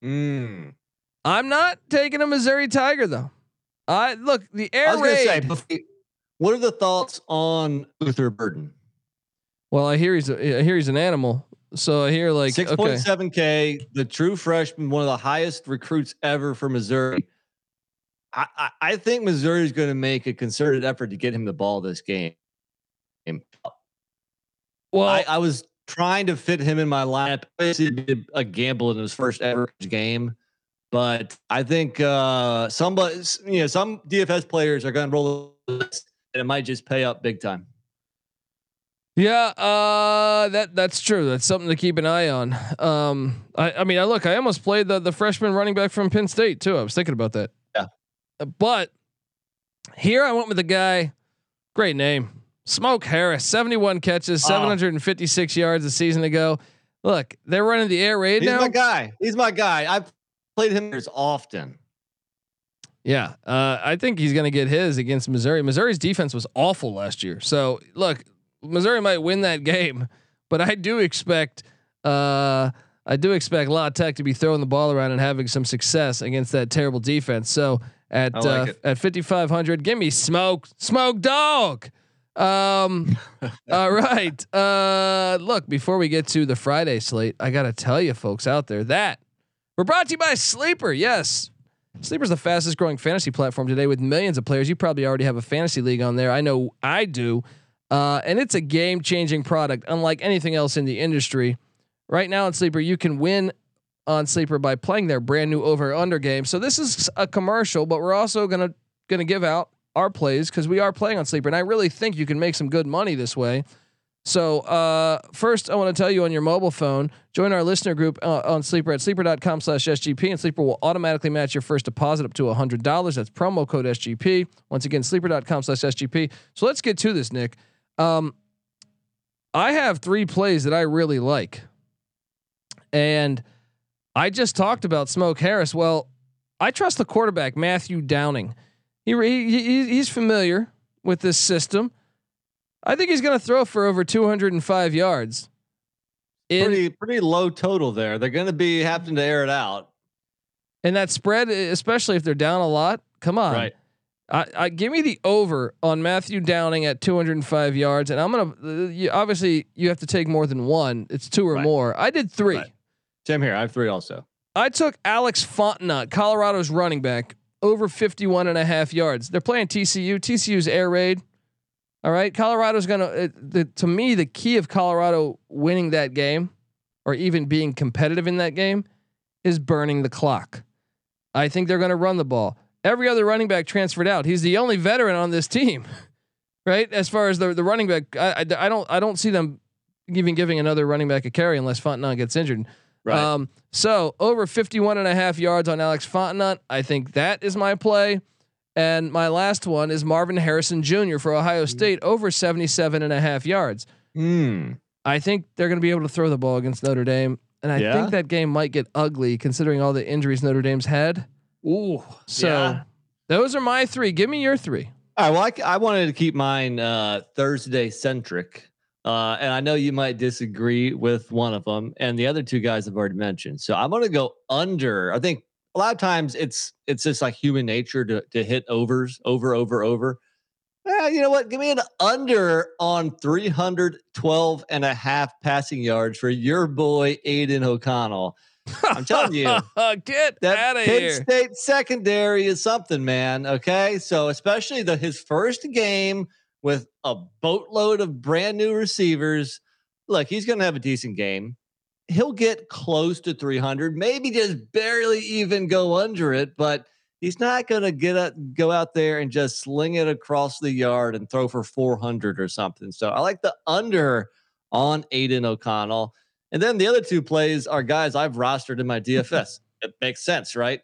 Mm. I'm not taking a Missouri Tiger though. I look the I air was gonna say, raid. what are the thoughts on Luther Burden? well, I hear he's a, I hear he's an animal. So I hear like Six point seven K, the true freshman, one of the highest recruits ever for Missouri. I, I, I think Missouri is going to make a concerted effort to get him the ball this game. Well, I, I was trying to fit him in my lineup. Did a gamble in his first ever game, but I think uh, somebody, you know, some DFS players are going to roll this, and it might just pay up big time. Yeah, uh, that that's true. That's something to keep an eye on. Um, I, I mean, I look, I almost played the the freshman running back from Penn State too. I was thinking about that. Yeah. But here I went with the guy. Great name, Smoke Harris. Seventy one catches, Oh. seven hundred and fifty six yards a season ago. Look, they're running the air raid He's now. my guy. He's my guy. I've played him as often. Yeah, uh, I think he's going to get his against Missouri. Missouri's defense was awful last year. So look, Missouri might win that game, but I do expect uh, I do expect La Tech to be throwing the ball around and having some success against that terrible defense. So at like uh, at 5500, give me smoke, smoke dog. Um, all right. Uh, look, before we get to the Friday slate, I got to tell you folks out there that we're brought to you by Sleeper. Yes. Sleeper's the fastest growing fantasy platform today with millions of players. You probably already have a fantasy league on there. I know I do. Uh, and it's a game changing product, unlike anything else in the industry. Right now on Sleeper, you can win on Sleeper by playing their brand new over under game. So this is a commercial, but we're also gonna gonna give out our plays because we are playing on Sleeper, and I really think you can make some good money this way. So uh, first, I want to tell you on your mobile phone, join our listener group uh, on Sleeper at sleeper.com slash SGP, and Sleeper will automatically match your first deposit up to $100. That's promo code SGP. Once again, sleeper.com slash SGP. So let's get to this, Nick. Um, I have three plays that I really like. And I just talked about Smoke Harris. Well, I trust the quarterback, Matthew Downing. He, he he- he's familiar with this system. I think he's going to throw for over 205 yards. In, Pretty pretty low total there. They're going to be having to air it out. and that spread, especially if they're down a lot. Come on, Right. I, I give me the over on Matthew Downing at 205 yards, and I'm gonna you, obviously you have to take more than one. It's two or Right. more. I did three. Right. Same here. I have three also. I took Alex Fontenot, Colorado's running back, over 51 and a half yards. They're playing TCU. TCU's air raid. All right. Colorado's going uh, to, to me, the key of Colorado winning that game or even being competitive in that game is burning the clock. I think they're going to run the ball. Every other running back transferred out. He's the only veteran on this team, right? As far as the, the running back, I, I, I don't, I don't see them even giving another running back a carry unless Fontenot gets injured. Um, so over 51 and a half yards on Alex Fontenot. I think that is my play. And my last one is Marvin Harrison Jr. for Ohio State over 77 and a half yards. Hmm. I think they're going to be able to throw the ball against Notre Dame. And I Yeah? think that game might get ugly considering all the injuries Notre Dame's had. Ooh. So Yeah. those are my three. Give me your three. All right. Well, I wanted to keep mine uh, Thursday centric, uh, and I know you might disagree with one of them, and the other two guys I've already mentioned. So I'm going to go under. I think a lot of times it's it's just like human nature to to hit overs over over over. Eh, you know what? Give me an under on 312 and a half passing yards for your boy Aidan O'Connell. I'm telling you. get That out of Penn here. State secondary is something, man. Okay, so especially the his first game with a boatload of brand new receivers. Look, he's going to have a decent game. He'll get close to 300, maybe just barely even go under it, but he's not going to get up, go out there and just sling it across the yard and throw for 400 or something. So I like the under on Aidan O'Connell. And then the other two plays are guys I've rostered in my DFS. it makes sense, right?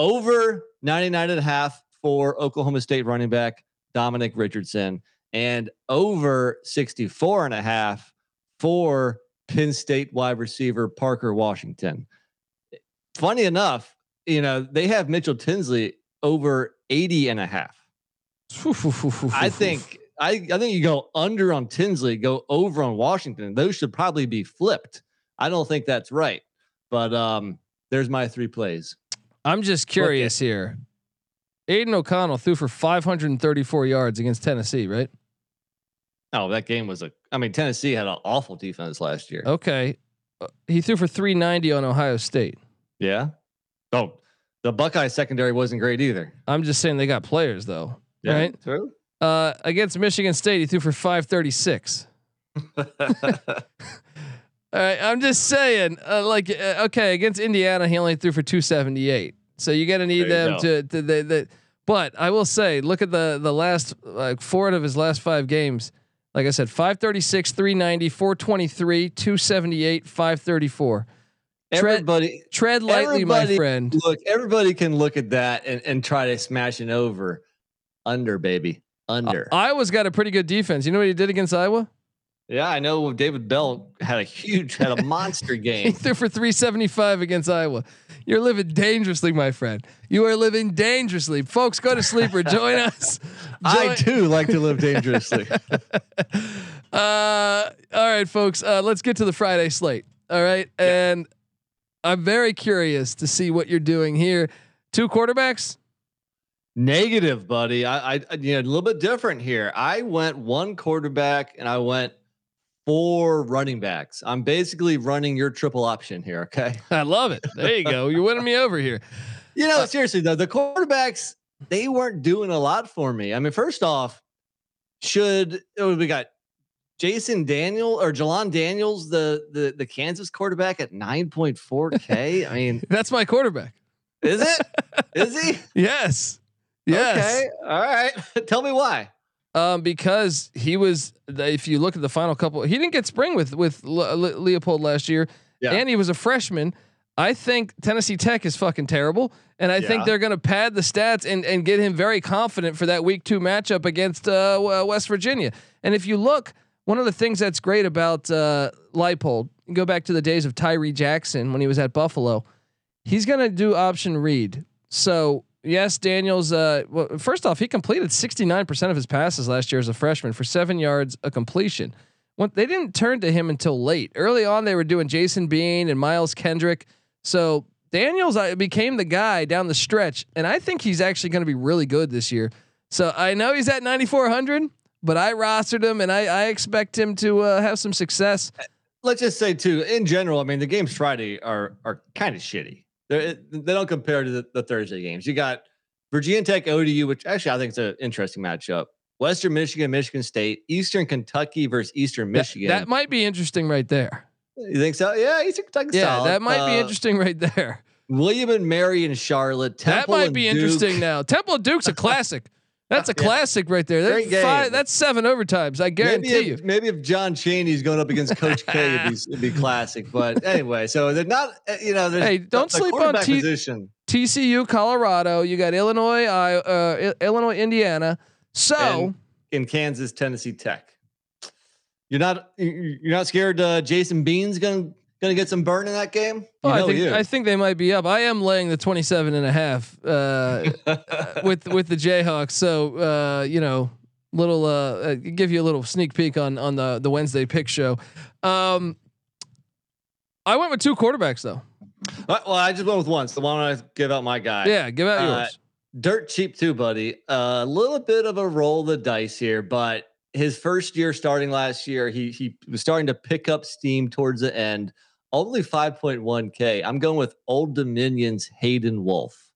over 99 and a half for Oklahoma State running back Dominic Richardson and over 64 and a half for Penn State wide receiver Parker Washington. Funny enough, you know, they have Mitchell Tinsley over 80 and a half. I think I, I think you go under on Tinsley, go over on Washington. Those should probably be flipped. I don't think that's right. But um, there's my three plays. I'm just curious here. Aidan O'Connell threw for 534 yards against Tennessee, right? Oh, that game was a. I mean, Tennessee had an awful defense last year. Okay, uh, he threw for 390 on Ohio State. Yeah. Oh, the Buckeye secondary wasn't great either. I'm just saying they got players though, Yeah, right? True. Uh, against Michigan State, he threw for 536. All right, I'm just saying, uh, like, uh, okay, against Indiana, he only threw for 278. So you got to need them go. to, to the, the. But I will say, look at the the last like four out of his last five games. Like I said, 536, 390, 423, 278, 534. Tread- everybody, Tread lightly, my friend. look, everybody can look at that and, and try to smash it over. Under, baby. Under. Uh, Iowa's got a pretty good defense. You know what he did against Iowa? Yeah, I know David Bell had a huge, had a monster He game. threw for 375 against Iowa. You're living dangerously, my friend. You are living dangerously. Folks, go to sleeper. Join us. I too like to live dangerously. Uh, all right, folks. Uh, let's get to the Friday slate. All right, and I'm very curious to see what you're doing here. Two quarterbacks. Negative, buddy. I, I, you know, a little bit different here. I went one quarterback and I went four running backs. I'm basically running your triple option here. Okay. I love it. There you go. You're winning me over here. You know, uh, seriously though, the quarterbacks they weren't doing a lot for me. I mean, first off, should oh, we got Jason Daniel or Jalon Daniels, the the the Kansas quarterback at 9.4K? I mean, That's my quarterback. is it? Is he? Yes. Yes. Okay. All right. Tell me why. Um, because he was, if you look at the final couple, he didn't get spring with with Le- Le- Leipold last year, Yeah. and he was a freshman. I think Tennessee Tech is fucking terrible, and I think they're going to pad the stats and and get him very confident for that week two matchup against uh, West Virginia. And if you look, one of the things that's great about uh, Leipold, go back to the days of Tyree Jackson when he was at Buffalo. He's going to do option read. So yes, Daniels. Uh, well, first off, he completed sixty nine percent of his passes last year as a freshman for seven yards a completion. When they didn't turn to him until late. Early on, they were doing Jason Bean and Miles Kendrick. So Daniels became the guy down the stretch, and I think he's actually going to be really good this year. So I know he's at ninety four hundred, but I rostered him, and I, I expect him to uh, have some success. Let's just say too, in general, I mean, the games Friday are are kind of shitty. They they don't compare to the, the Thursday games. You got Virginia Tech ODU, which actually I think is an interesting matchup. Western Michigan, Michigan State, Eastern Kentucky versus Eastern Michigan. That, might be interesting right there. you think so? Yeah, Eastern Kentucky. Yeah, solid. that might be Uh, interesting right there. William and Mary and Charlotte. Temple that might be Duke. interesting now. Temple Duke's a classic. That's a Yeah. classic right there. That's five, that's seven overtimes. I Maybe guarantee if, you. maybe if John Chaney's going up against Coach K, it'd be, it'd be classic. But anyway, so they're not, uh, you know, Hey, don't sleep on T- position. TCU, Colorado. You got Illinois, I, uh, Illinois, Indiana. So And- in Kansas, Tennessee Tech. You're not you- you're not scared uh, Jason Bean's gonna gonna get some burn in that game? You oh, I think he is. I think they might be up. I am laying the 27 and a half uh, with with the Jayhawks. So uh, you know, little uh, uh, give you a little sneak peek on on the the Wednesday pick show. Um, I went with two quarterbacks though. Uh, well, I just went with one. So why don't I give out my guy? Yeah, give out Uh, yours. dirt cheap too, buddy. A little bit of a roll of the dice here, but his first year starting last year, he he was starting to pick up steam towards the end. Only 5.1k. I'm going with Old Dominion's Hayden Wolff.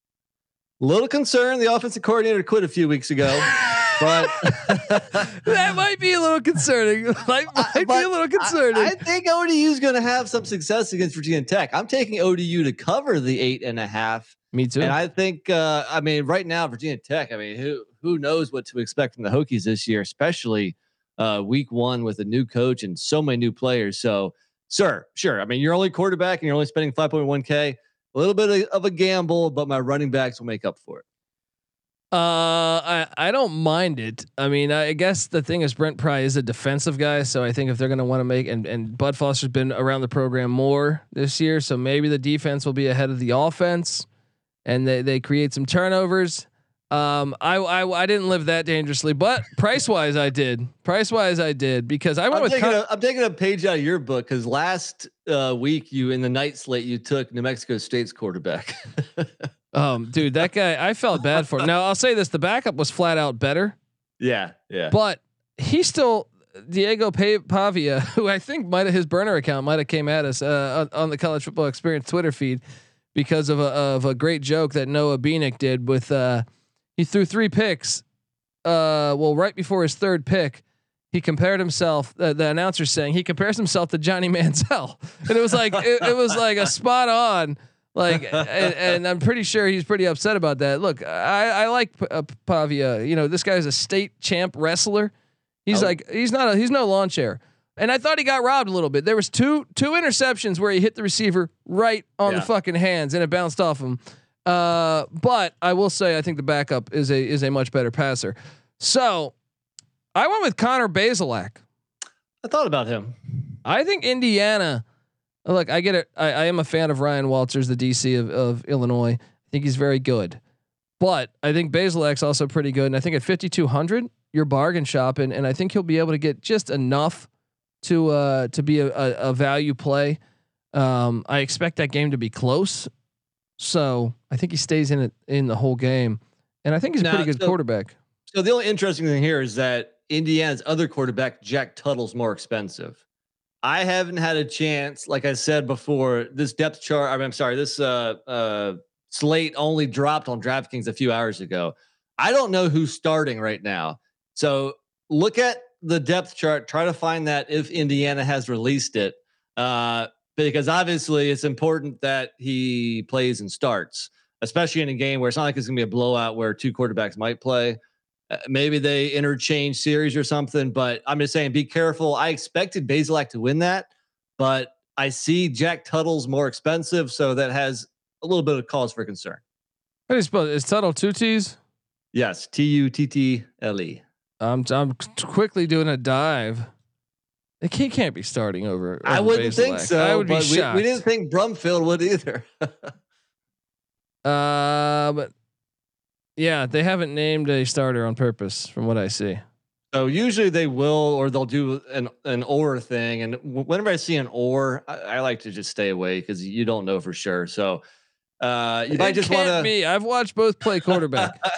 A little concern. the offensive coordinator quit a few weeks ago, but that might be a little concerning. Like, might be a little concerning. I, I think ODU is going to have some success against Virginia Tech. I'm taking ODU to cover the eight and a half. Me too. And I think, uh, I mean, right now, Virginia Tech, I mean, who who knows what to expect from the Hokies this year, especially uh, week one with a new coach and so many new players. So, sir, sure. I mean, you're only quarterback and you're only spending 5.1K. A little bit of, of a gamble, but my running backs will make up for it. Uh, I I don't mind it. I mean, I guess the thing is Brent Pry is a defensive guy, so I think if they're going to want to make and and Bud Foster's been around the program more this year, so maybe the defense will be ahead of the offense, and they they create some turnovers. Um, I I, I didn't live that dangerously, but price wise I did. Price wise I did because I went I'm with taking, Con- a, I'm taking a page out of your book because last uh, week you in the night slate you took New Mexico State's quarterback. um dude that guy I felt bad for. Now I'll say this: the backup was flat out better. yeah, yeah. but he still Diego Pa- Pavia, who I think might have his burner account might have came at us uh, on, on the college football experience Twitter feed because of a of a great joke that Noah Beanick did with uh, he threw three picks. Uh, well, right before his third pick, he compared himself. Uh, the announcer saying he compares himself to Johnny Manziel, and it was like it, it was like a spot on. Like, and, and I'm pretty sure he's pretty upset about that. Look, I, I like P- uh, Pavia. You know, this guy's a state champ wrestler. He's Oh. like he's not a he's no lawn chair. And I thought he got robbed a little bit. There was two two interceptions where he hit the receiver right on Yeah. the fucking hands and it bounced off him. Uh, but I will say I think the backup is a is a much better passer. So I went with Connor Bazelak. I thought about him. I think Indiana. Look, I get it. I, I am a fan of Ryan Walters, the DC of, of Illinois. I think he's very good, but I think Bazelak's also pretty good. And I think at fifty two hundred, you're bargain shopping, and I think he'll be able to get just enough to uh, to be a, a, a value play. Um, I expect that game to be close, so I think he stays in it in the whole game, and I think he's a Now, pretty good so- quarterback. So the only interesting thing here is that Indiana's other quarterback, Jack Tuttle's more expensive. I haven't had a chance, like I said before, this depth chart. I mean, I'm sorry, this uh, uh, slate only dropped on DraftKings a few hours ago. I don't know who's starting right now. So look at the depth chart, try to find that if Indiana has released it. Uh, because obviously it's important that he plays and starts, especially in a game where it's not like it's going to be a blowout where two quarterbacks might play. Uh, maybe they interchange series or something, but I'm just saying be careful. I expected Bazelak to win that, but I see Jack Tuttle's more expensive, so that has a little bit of cause for concern. How do you spell it? Is Tuttle two T's? Yes, T U T T L E. I'm I'm quickly doing a dive. Like, He can't be starting over. I wouldn't think so. I would be but we, shocked. we didn't think Brumfield would either. Uh, but yeah, they haven't named a starter on purpose, from what I see. So usually they will, or they'll do an an or thing. And whenever I see an or, I, I like to just stay away because you don't know for sure. So uh, you might It just can't want to. be. I've watched both play quarterback.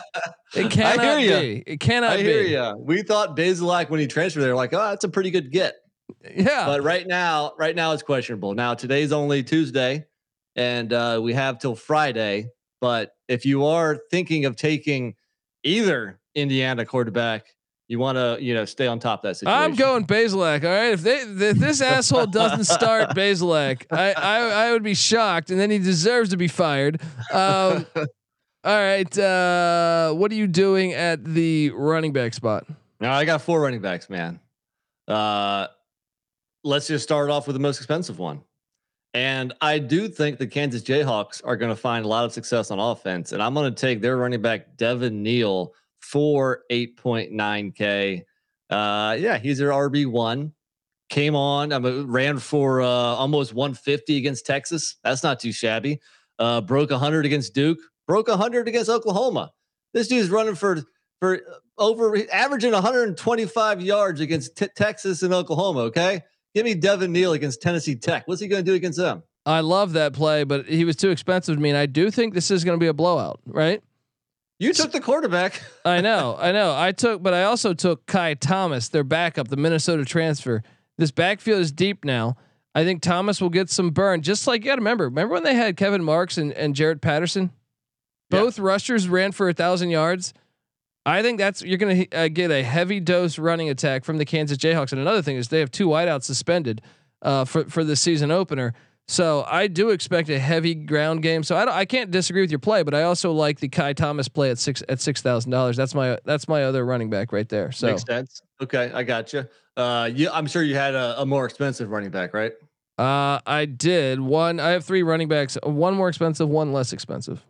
It cannot I hear ya. be. It cannot I hear be. you. We thought Bazelak when he transferred there, like, oh, that's a pretty good get. Yeah. But right now, right now it's questionable. Now today's only Tuesday, and uh, we have till Friday. But if you are thinking of taking either Indiana quarterback, you want to, you know, stay on top of that situation. I'm going Bazelak. All right. If they if this asshole doesn't start Bazelak, I, I I would be shocked, and then he deserves to be fired. Um, all right. Uh, what are you doing at the running back spot? Now I got four running backs, man. Uh, let's just start off with the most expensive one. And I do think the Kansas Jayhawks are going to find a lot of success on offense. And I'm going to take their running back, Devin Neal, for 8.9K. Uh, yeah, he's their RB1. Came on, I mean, ran for uh, almost 150 against Texas. That's not too shabby. Uh, broke 100 against Duke, broke 100 against Oklahoma. This dude's running for for over averaging 125 yards against t- Texas and Oklahoma. Okay, give me Devin Neal against Tennessee Tech. What's he going to do against them? I love that play, but he was too expensive to me, and I do think this is going to be a blowout. Right. You took the quarterback. I know, I know. I took, but I also took Ky Thomas, their backup, the Minnesota transfer. This backfield is deep now. I think Thomas will get some burn. Just like you got to remember, remember when they had Kevin Marks and, and Jaret Patterson? Yeah. Both rushers ran for a thousand yards. I think that's you're going to uh, get a heavy dose running attack from the Kansas Jayhawks. And another thing is they have two wideouts suspended uh, for for the season opener. So I do expect a heavy ground game. So I don't, I can't disagree with your play, but I also like the Ky Thomas play at six at six thousand dollars. That's my that's my other running back right there. So Makes sense. Okay, I got you. Uh, you, I'm sure you had a, a more expensive running back, right? Uh, I did one. I have three running backs. One more expensive, one less expensive.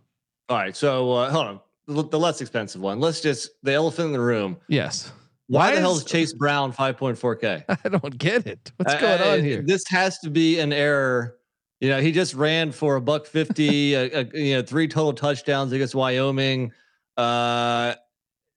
All right, so uh, hold on. The, less expensive one. Let's just the elephant in the room. Yes. Why, Why the hell is- is Chase Brown 5.4K? I don't get it. What's Uh, going on here? This has to be an error. You know, he just ran for a buck fifty. a, a, you know, three total touchdowns against Wyoming. Uh,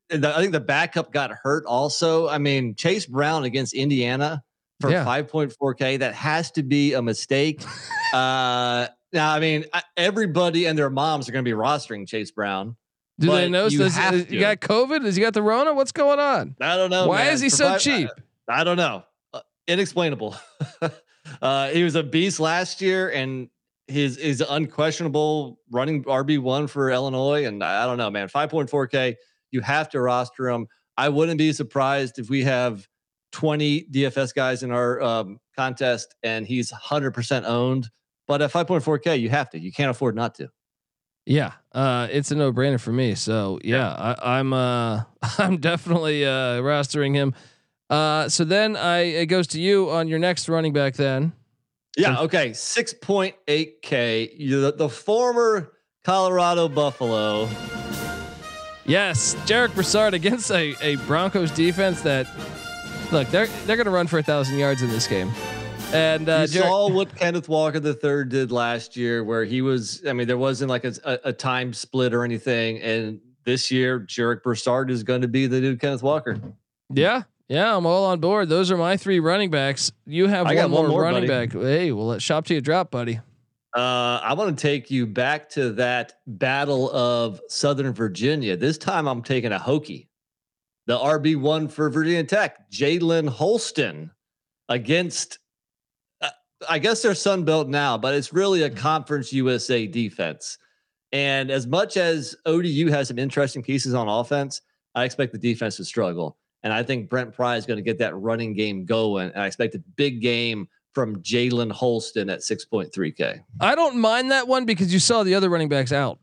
the- I think the backup got hurt. Also, I mean, Chase Brown against Indiana for Yeah. 5.4K. That has to be a mistake. uh, now, I mean, everybody and their moms are going to be rostering Chase Brown. Do they know? you Does, have is- you got COVID? Has he got the Rona? What's going on? I don't know. Why man. is he so cheap? I don't know. Uh, inexplainable. uh, he was a beast last year, and his is unquestionable running RB one for Illinois. And I I don't know, man. Five point four K. You have to roster him. I wouldn't be surprised if we have twenty DFS guys in our um, contest, and he's hundred percent owned. But at five point four K, you have to. You can't afford not to. Yeah, uh, it's a no brainer for me. So yeah, I, I'm uh, I'm definitely uh, rostering him. Uh, so then I it goes to you on your next running back. Then Yeah. Okay. Six point eight K. The, the former Colorado Buffalo. yes, Jarek Broussard against a, a Broncos defense that look they're they're gonna run for a thousand yards in this game. And uh, you Jarek- saw what Kenneth Walker the third did last year, where he was. I mean, there wasn't like a, a, time split or anything. And this year, Jarek Broussard is going to be the new Kenneth Walker. Yeah, yeah, I'm all on board. Those are my three running backs. You have I one got more, one more, running buddy. back. Hey, well, let shop to you drop, buddy. Uh, I want to take you back to that battle of Southern Virginia. This time, I'm taking a Hokie, the RB one for Virginia Tech, Jalen Holston, against. I guess they're Sun Belt now, but it's really a Conference USA defense. And as much as ODU has some interesting pieces on offense, I expect the defense to struggle. And I think Brent Pry is going to get that running game going. And I expect a big game from Jalen Holston at 6.3K. I don't mind that one because you saw the other running backs out.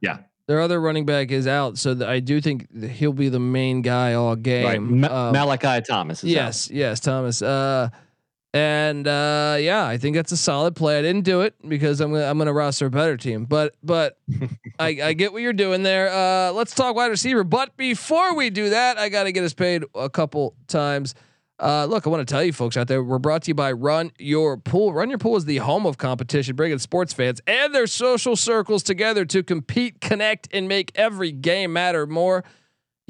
Yeah. Their other running back is out, so I do think he'll be the main guy all game. Right. Ma- Um, Malachi Thomas is out. yes, yes, Thomas. Uh, and uh, yeah, I think that's a solid play. I didn't do it because I'm gonna I'm gonna roster a better team, but but I, I get what you're doing there. Uh, let's talk wide receiver. But before we do that, I got to get us paid a couple times. Uh, look, I want to tell you folks out there, we're brought to you by Run Your Pool. Run Your Pool is the home of competition, bringing sports fans and their social circles together to compete, connect, and make every game matter more.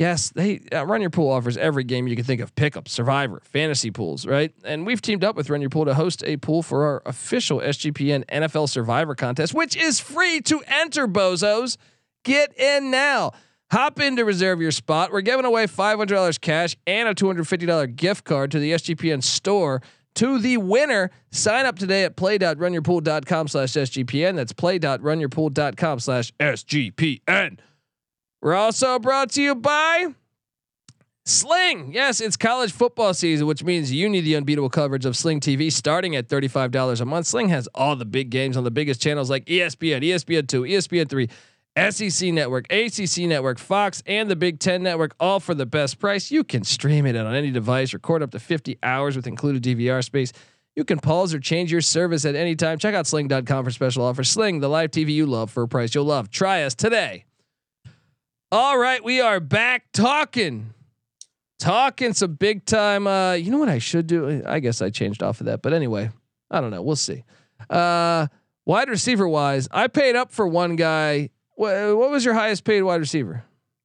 Yes, they uh, Run Your Pool offers every game you can think of: pickup, survivor, fantasy pools, right? And we've teamed up with Run Your Pool to host a pool for our official SGPN NFL Survivor contest, which is free to enter. Bozos, get in now. Hop in to reserve your spot. We're giving away $500 cash and a $250 gift card to the SGPN store to the winner. Sign up today at play.runyourpool.com slash SGPN. That's play.runyourpool.com slash SGPN. We're also brought to you by Sling. Yes, it's college football season, which means you need the unbeatable coverage of Sling TV starting at $35 a month. Sling has all the big games on the biggest channels like ESPN, ESPN2, ESPN3, SEC Network, ACC Network, Fox, and the Big Ten Network, all for the best price. You can stream it on any device, record up to 50 hours with included DVR space. You can pause or change your service at any time. Check out sling.com for special offers. Sling, the live TV you love for a price you'll love. Try us today. All right, we are back talking. Talking some big time. Uh, you know what I should do? I guess I changed off of that, but anyway, I don't know. We'll see. Uh, wide receiver wise, I paid up for one guy. What, what was your highest paid wide receiver?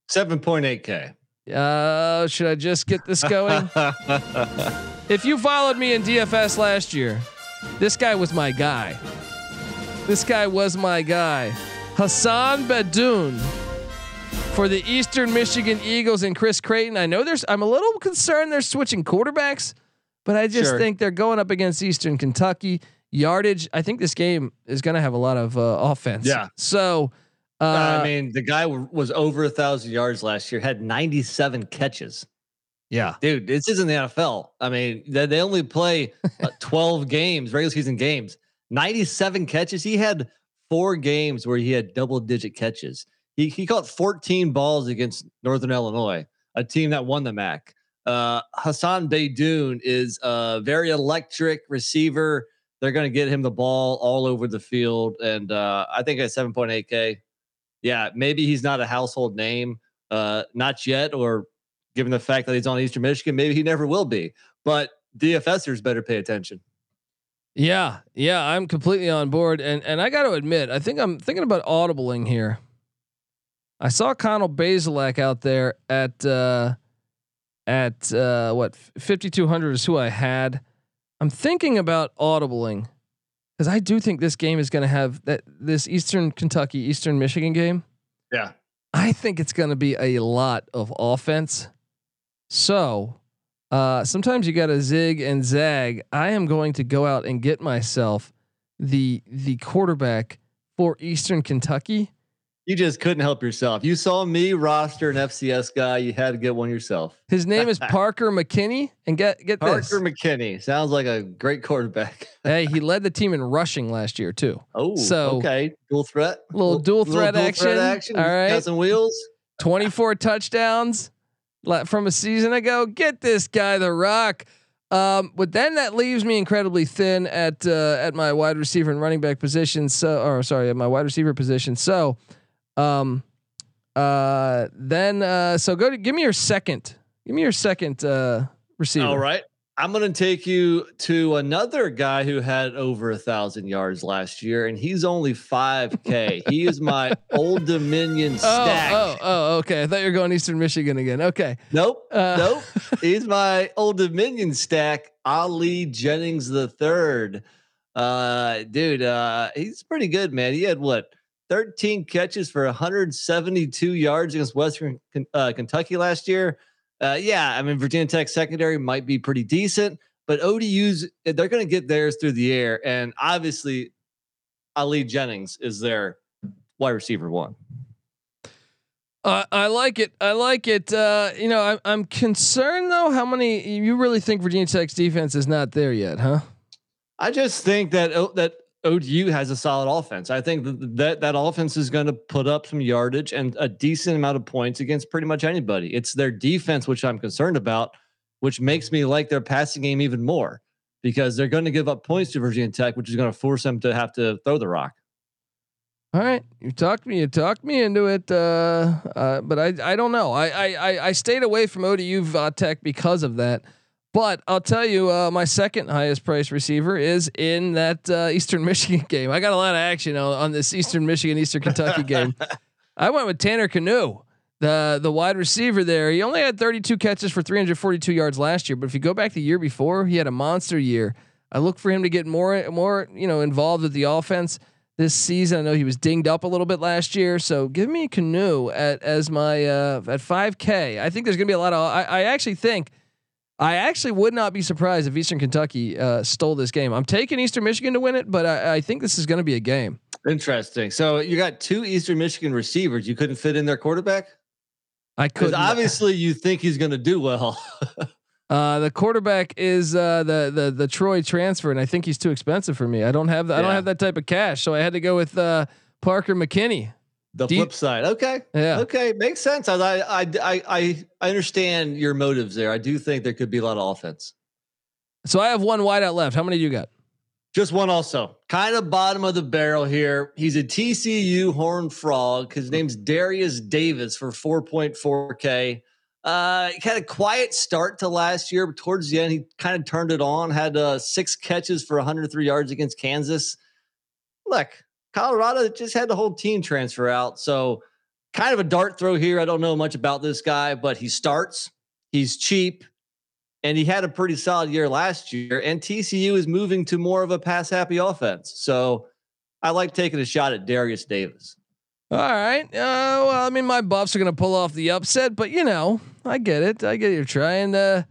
7.8K. Uh, should I just get this going? if you followed me in DFS last year, this guy was my guy. This guy was my guy. Hassan Beydoun for the Eastern Michigan Eagles and Chris Creighton. I know there's I'm a little concerned they're switching quarterbacks, but I just Sure. think they're going up against Eastern Kentucky. Yardage, I think this game is going to have a lot of uh, offense. Yeah. So, uh, I mean, the guy w- was over a thousand yards last year, had 97 catches. yeah. Dude, this isn't the NFL. I mean, they, they only play uh, 12 games, regular season games. 97 catches. He had four games where he had double digit catches. He, he caught 14 balls against Northern Illinois, a team that won the MAC. Uh, Hassan Beydoun is a very electric receiver. they're going to get him the ball all over the field. And uh, I think at 7.8K, yeah, maybe he's not a household name, uh, not yet, or given the fact that he's on Eastern Michigan, maybe he never will be. But DFSers better pay attention. Yeah, yeah, I'm completely on board, and and I got to admit, I think I'm thinking about audibling here. I saw Connor Bazelak out there at uh, at uh, what 5200 is who I had. I'm thinking about audibling because I do think this game is going to have that this Eastern Kentucky Eastern Michigan game. Yeah, I think it's going to be a lot of offense. So uh, sometimes you got to zig and zag. I am going to go out and get myself the the quarterback for Eastern Kentucky. You just couldn't help yourself. You saw me roster an FCS guy. You had to get one yourself. His name is Parker McKinney, and get get Parker this. McKinney sounds like a great quarterback. hey, he led the team in rushing last year too. Oh, So- okay, dual threat, Little dual threat action. action. All right. got some wheels. 24 touchdowns from a season ago. Get this guy the rock. Um, but then that leaves me incredibly thin at uh, at my wide receiver and running back position. So, or sorry, at my wide receiver position. So, um, uh, then uh, so go to give me your second. Give me your second uh, receiver. All right. I'm going to take you to another guy who had over a thousand yards last year, and he's only 5K. he is my Old Dominion Oh, stack. oh, oh, okay. I thought you were going Eastern Michigan again. Okay. Nope. Uh, nope. He's my Old Dominion stack, Ali Jennings the third. Uh, dude, uh, he's pretty good, man. He had what 13 catches for 172 yards against Western uh, Kentucky last year. Uh, yeah, I mean Virginia Tech secondary might be pretty decent, but ODU's they're going to get theirs through the air, and obviously Ali Jennings is their wide receiver one. Uh, I like it. I like it. Uh, you know, I, I'm concerned though. How many you really think Virginia Tech's defense is not there yet, huh? I just think that that ODU has a solid offense. I think that that, offense is going to put up some yardage and a decent amount of points against pretty much anybody. It's their defense which I'm concerned about, which makes me like their passing game even more because they're going to give up points to Virginia Tech, which is going to force them to have to throw the rock. All right, you talked me. You talked me into it. Uh, uh, but I, I don't know. I, I, I, stayed away from ODU Tech because of that. But I'll tell you, uh, my second highest price receiver is in that uh, Eastern Michigan game. I got a lot of action on, on this Eastern Michigan Eastern Kentucky game. I went with Tanner Knue, the the wide receiver there. He only had 32 catches for 342 yards last year, but if you go back the year before, he had a monster year. I look for him to get more more you know involved with the offense this season. I know he was dinged up a little bit last year, so give me Knue at as my uh, at 5K. I think there's gonna be a lot of. I, I actually think. I actually would not be surprised if Eastern Kentucky uh, stole this game. I'm taking Eastern Michigan to win it, but I, I think this is going to be a game. Interesting. So you got two Eastern Michigan receivers. You couldn't fit in their quarterback I could obviously you think he's going to do well. Uh, the quarterback is uh, the the the Troy transfer, and I think he's too expensive for me. I don't have the, I don't have that type of cash, so I had to go with uh, Parker McKinney. The Do you- flip side. Okay. Yeah. Okay. Makes sense. I, I, I, I, I understand your motives there. I do think there could be a lot of offense. So I have one wideout left. How many do you got? Just one also. Kind of bottom of the barrel here. He's a TCU Horn Frog. His name's Darius Davis for 4.4K. Uh, he had a quiet start to last year, but towards the end, he kind of turned it on. Had uh, six catches for 103 yards against Kansas. Look, Colorado just had the whole team transfer out, so kind of a dart throw here. I don't know much about this guy, but he starts. He's cheap, and he had a pretty solid year last year. And TCU is moving to more of a pass happy offense, so I like taking a shot at Darius Davis. All right. Uh, well, I mean, my Buffs are going to pull off the upset, but you know, I get it. I get it. You're trying. Uh,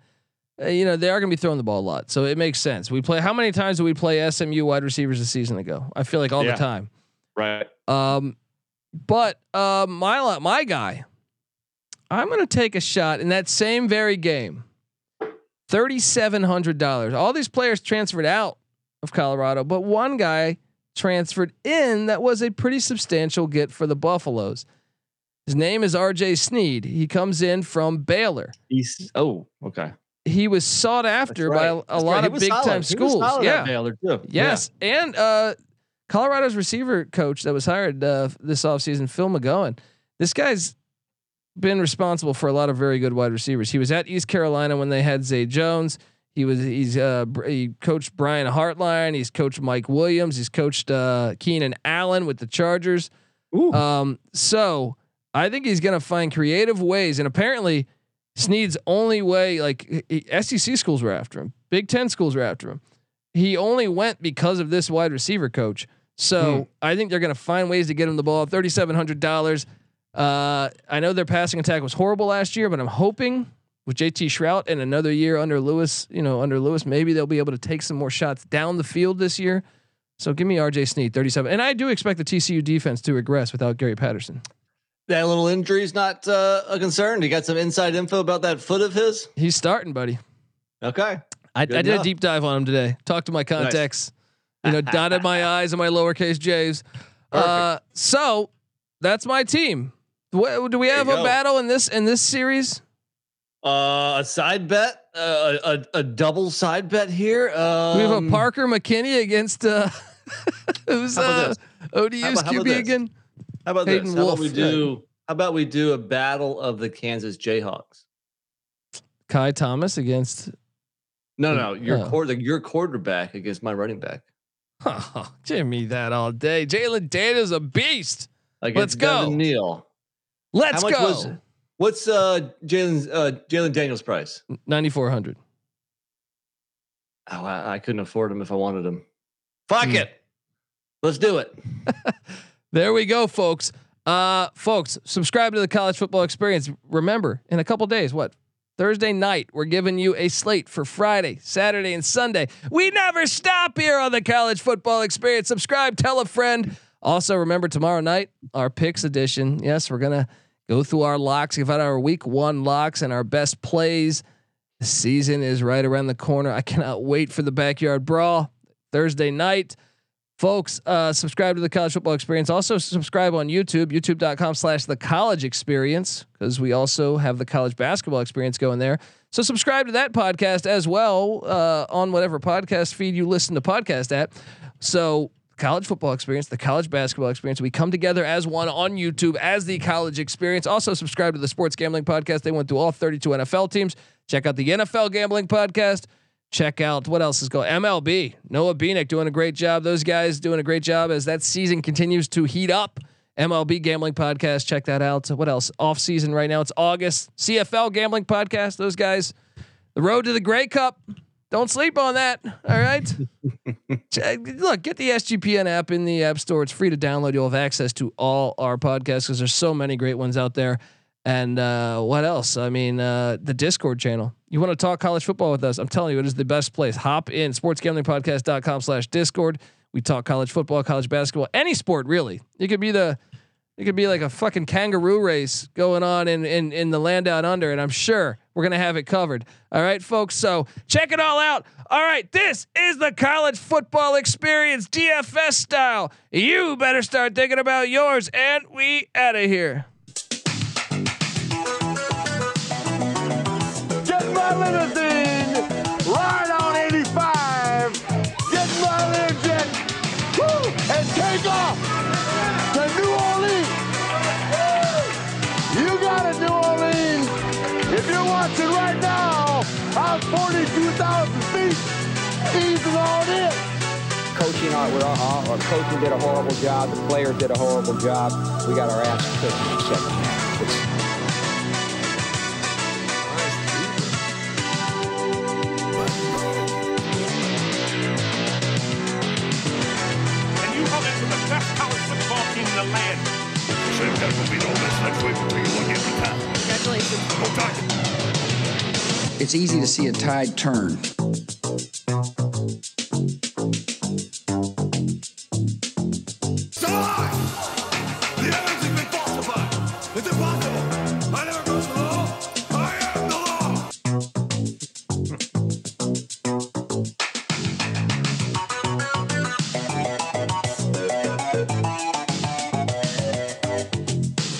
uh, you know, they are going to be throwing the ball a lot, so it makes sense. We play. How many times do we play SMU wide receivers a season ago? I feel like all Yeah. the time. Right. Um, but uh, my my guy, I'm going to take a shot in that same very game. Thirty seven hundred dollars. All these players transferred out of Colorado, but one guy transferred in that was a pretty substantial get for the Buffaloes. His name is R.J. Sneed. He comes in from Baylor. He's oh okay. he was sought after by a, a lot right. Of big solid. time schools. Yeah. Baylor too. Yes, and uh, Colorado's receiver coach that was hired uh, this offseason, Phil McGeoghan. This guy's been responsible for a lot of very good wide receivers. He was at East Carolina when they had Zay Jones. He was he's uh, he coached Brian Hartline. He's coached Mike Williams. He's coached uh, Keenan Allen with the Chargers. Um, so I think he's gonna find creative ways, and apparently. Sneed's only way, like he- SEC schools were after him, Big Ten schools were after him he only went because of this wide receiver coach. So I think they're going to find ways to get him the ball. Thirty seven hundred dollars. Uh, I know their passing attack was horrible last year, but I'm hoping with JT Shrout and another year under Lewis, you know, under Lewis, maybe they'll be able to take some more shots down the field this year. So give me RJ Sneed, 37. And I do expect the TCU defense to regress without Gary Patterson. That little injury is not uh, a concern. You got some inside info about that foot of his? He's starting, buddy. Okay. I, I did a deep dive on him today. Talked to my contacts, you know, dotted my I's and my lowercase J's. Uh, so that's my team. What, do we have a go. battle in this in this series? Uh, a side bet, uh, a, a, double side bet here. Um, we have a Parker McKinney against uh, who's uh? ODU's How about- how about QB again? How about Hayden this? How Wolff, about we do? How about we do a battle of the Kansas Jayhawks? Ky Thomas against. No, no, your Oh. quarter, your quarterback against my running back. Oh, give me that all day. Jalen Daniels a beast. Against Let's go. Devin Neal. Let's go. was- What's uh Jalen's uh Jalen Daniels price? Ninety four hundred. Oh, I, I couldn't afford him if I wanted him. Fuck Hmm. it. Let's do it. There we go, folks. Uh, folks, subscribe to the college football experience. Remember, in a couple days, what? Thursday night, we're giving you a slate for Friday, Saturday, and Sunday. We never stop here on the college football experience. Subscribe, tell a friend. Also, remember tomorrow night, our picks edition. Yes, we're gonna go through our locks, give out our week one locks and our best plays. The season is right around the corner. I cannot wait for the backyard brawl Thursday night folks uh, subscribe to the college football experience. Also subscribe on youtube youtube.com slash the college experience because we also have the college basketball experience going there. So subscribe to that podcast as well uh, on whatever podcast feed you listen to podcast at. So college football experience the college basketball experience we come together as one on youtube as the college experience. Also subscribe to the sports gambling podcast. They went through all 32 nfl teams. Check out the nfl gambling podcast check out what else is going MLB. Noah Beanick doing a great job. Those guys doing a great job as that season continues to heat up. MLB gambling podcast. Check that out. What else? Off season right now. It's August. CFL gambling podcast. Those guys. The road to the Grey Cup. Don't sleep on that. All right. Look, get the SGPN app in the App Store. It's free to download. You'll have access to all our podcasts because there's so many great ones out there. And uh, what else? I mean, uh, the Discord channel. You want to talk college football with us? I'm telling you, it is the best place. Hop in sportsgamblingpodcast.com slash Discord. We talk college football, college basketball, any sport really. It could be the, it could be like a fucking kangaroo race going on in in in the land down under, and I'm sure we're gonna have it covered. All right, folks. So check it all out. All right, this is the college football experience, DFS style. You better start thinking about yours, and we out of here. Limousine right on 85. Get my Learjet. Woo, and take off to New Orleans. You got it, New Orleans. If you're watching right now, I'm 42,000 feet. Easing on in. coaching our, our, our coaching did a horrible job. The players did a horrible job. We got our ass kicked in the second half. Same will. We'll be one time. Congratulations. It's easy to see a tide turn.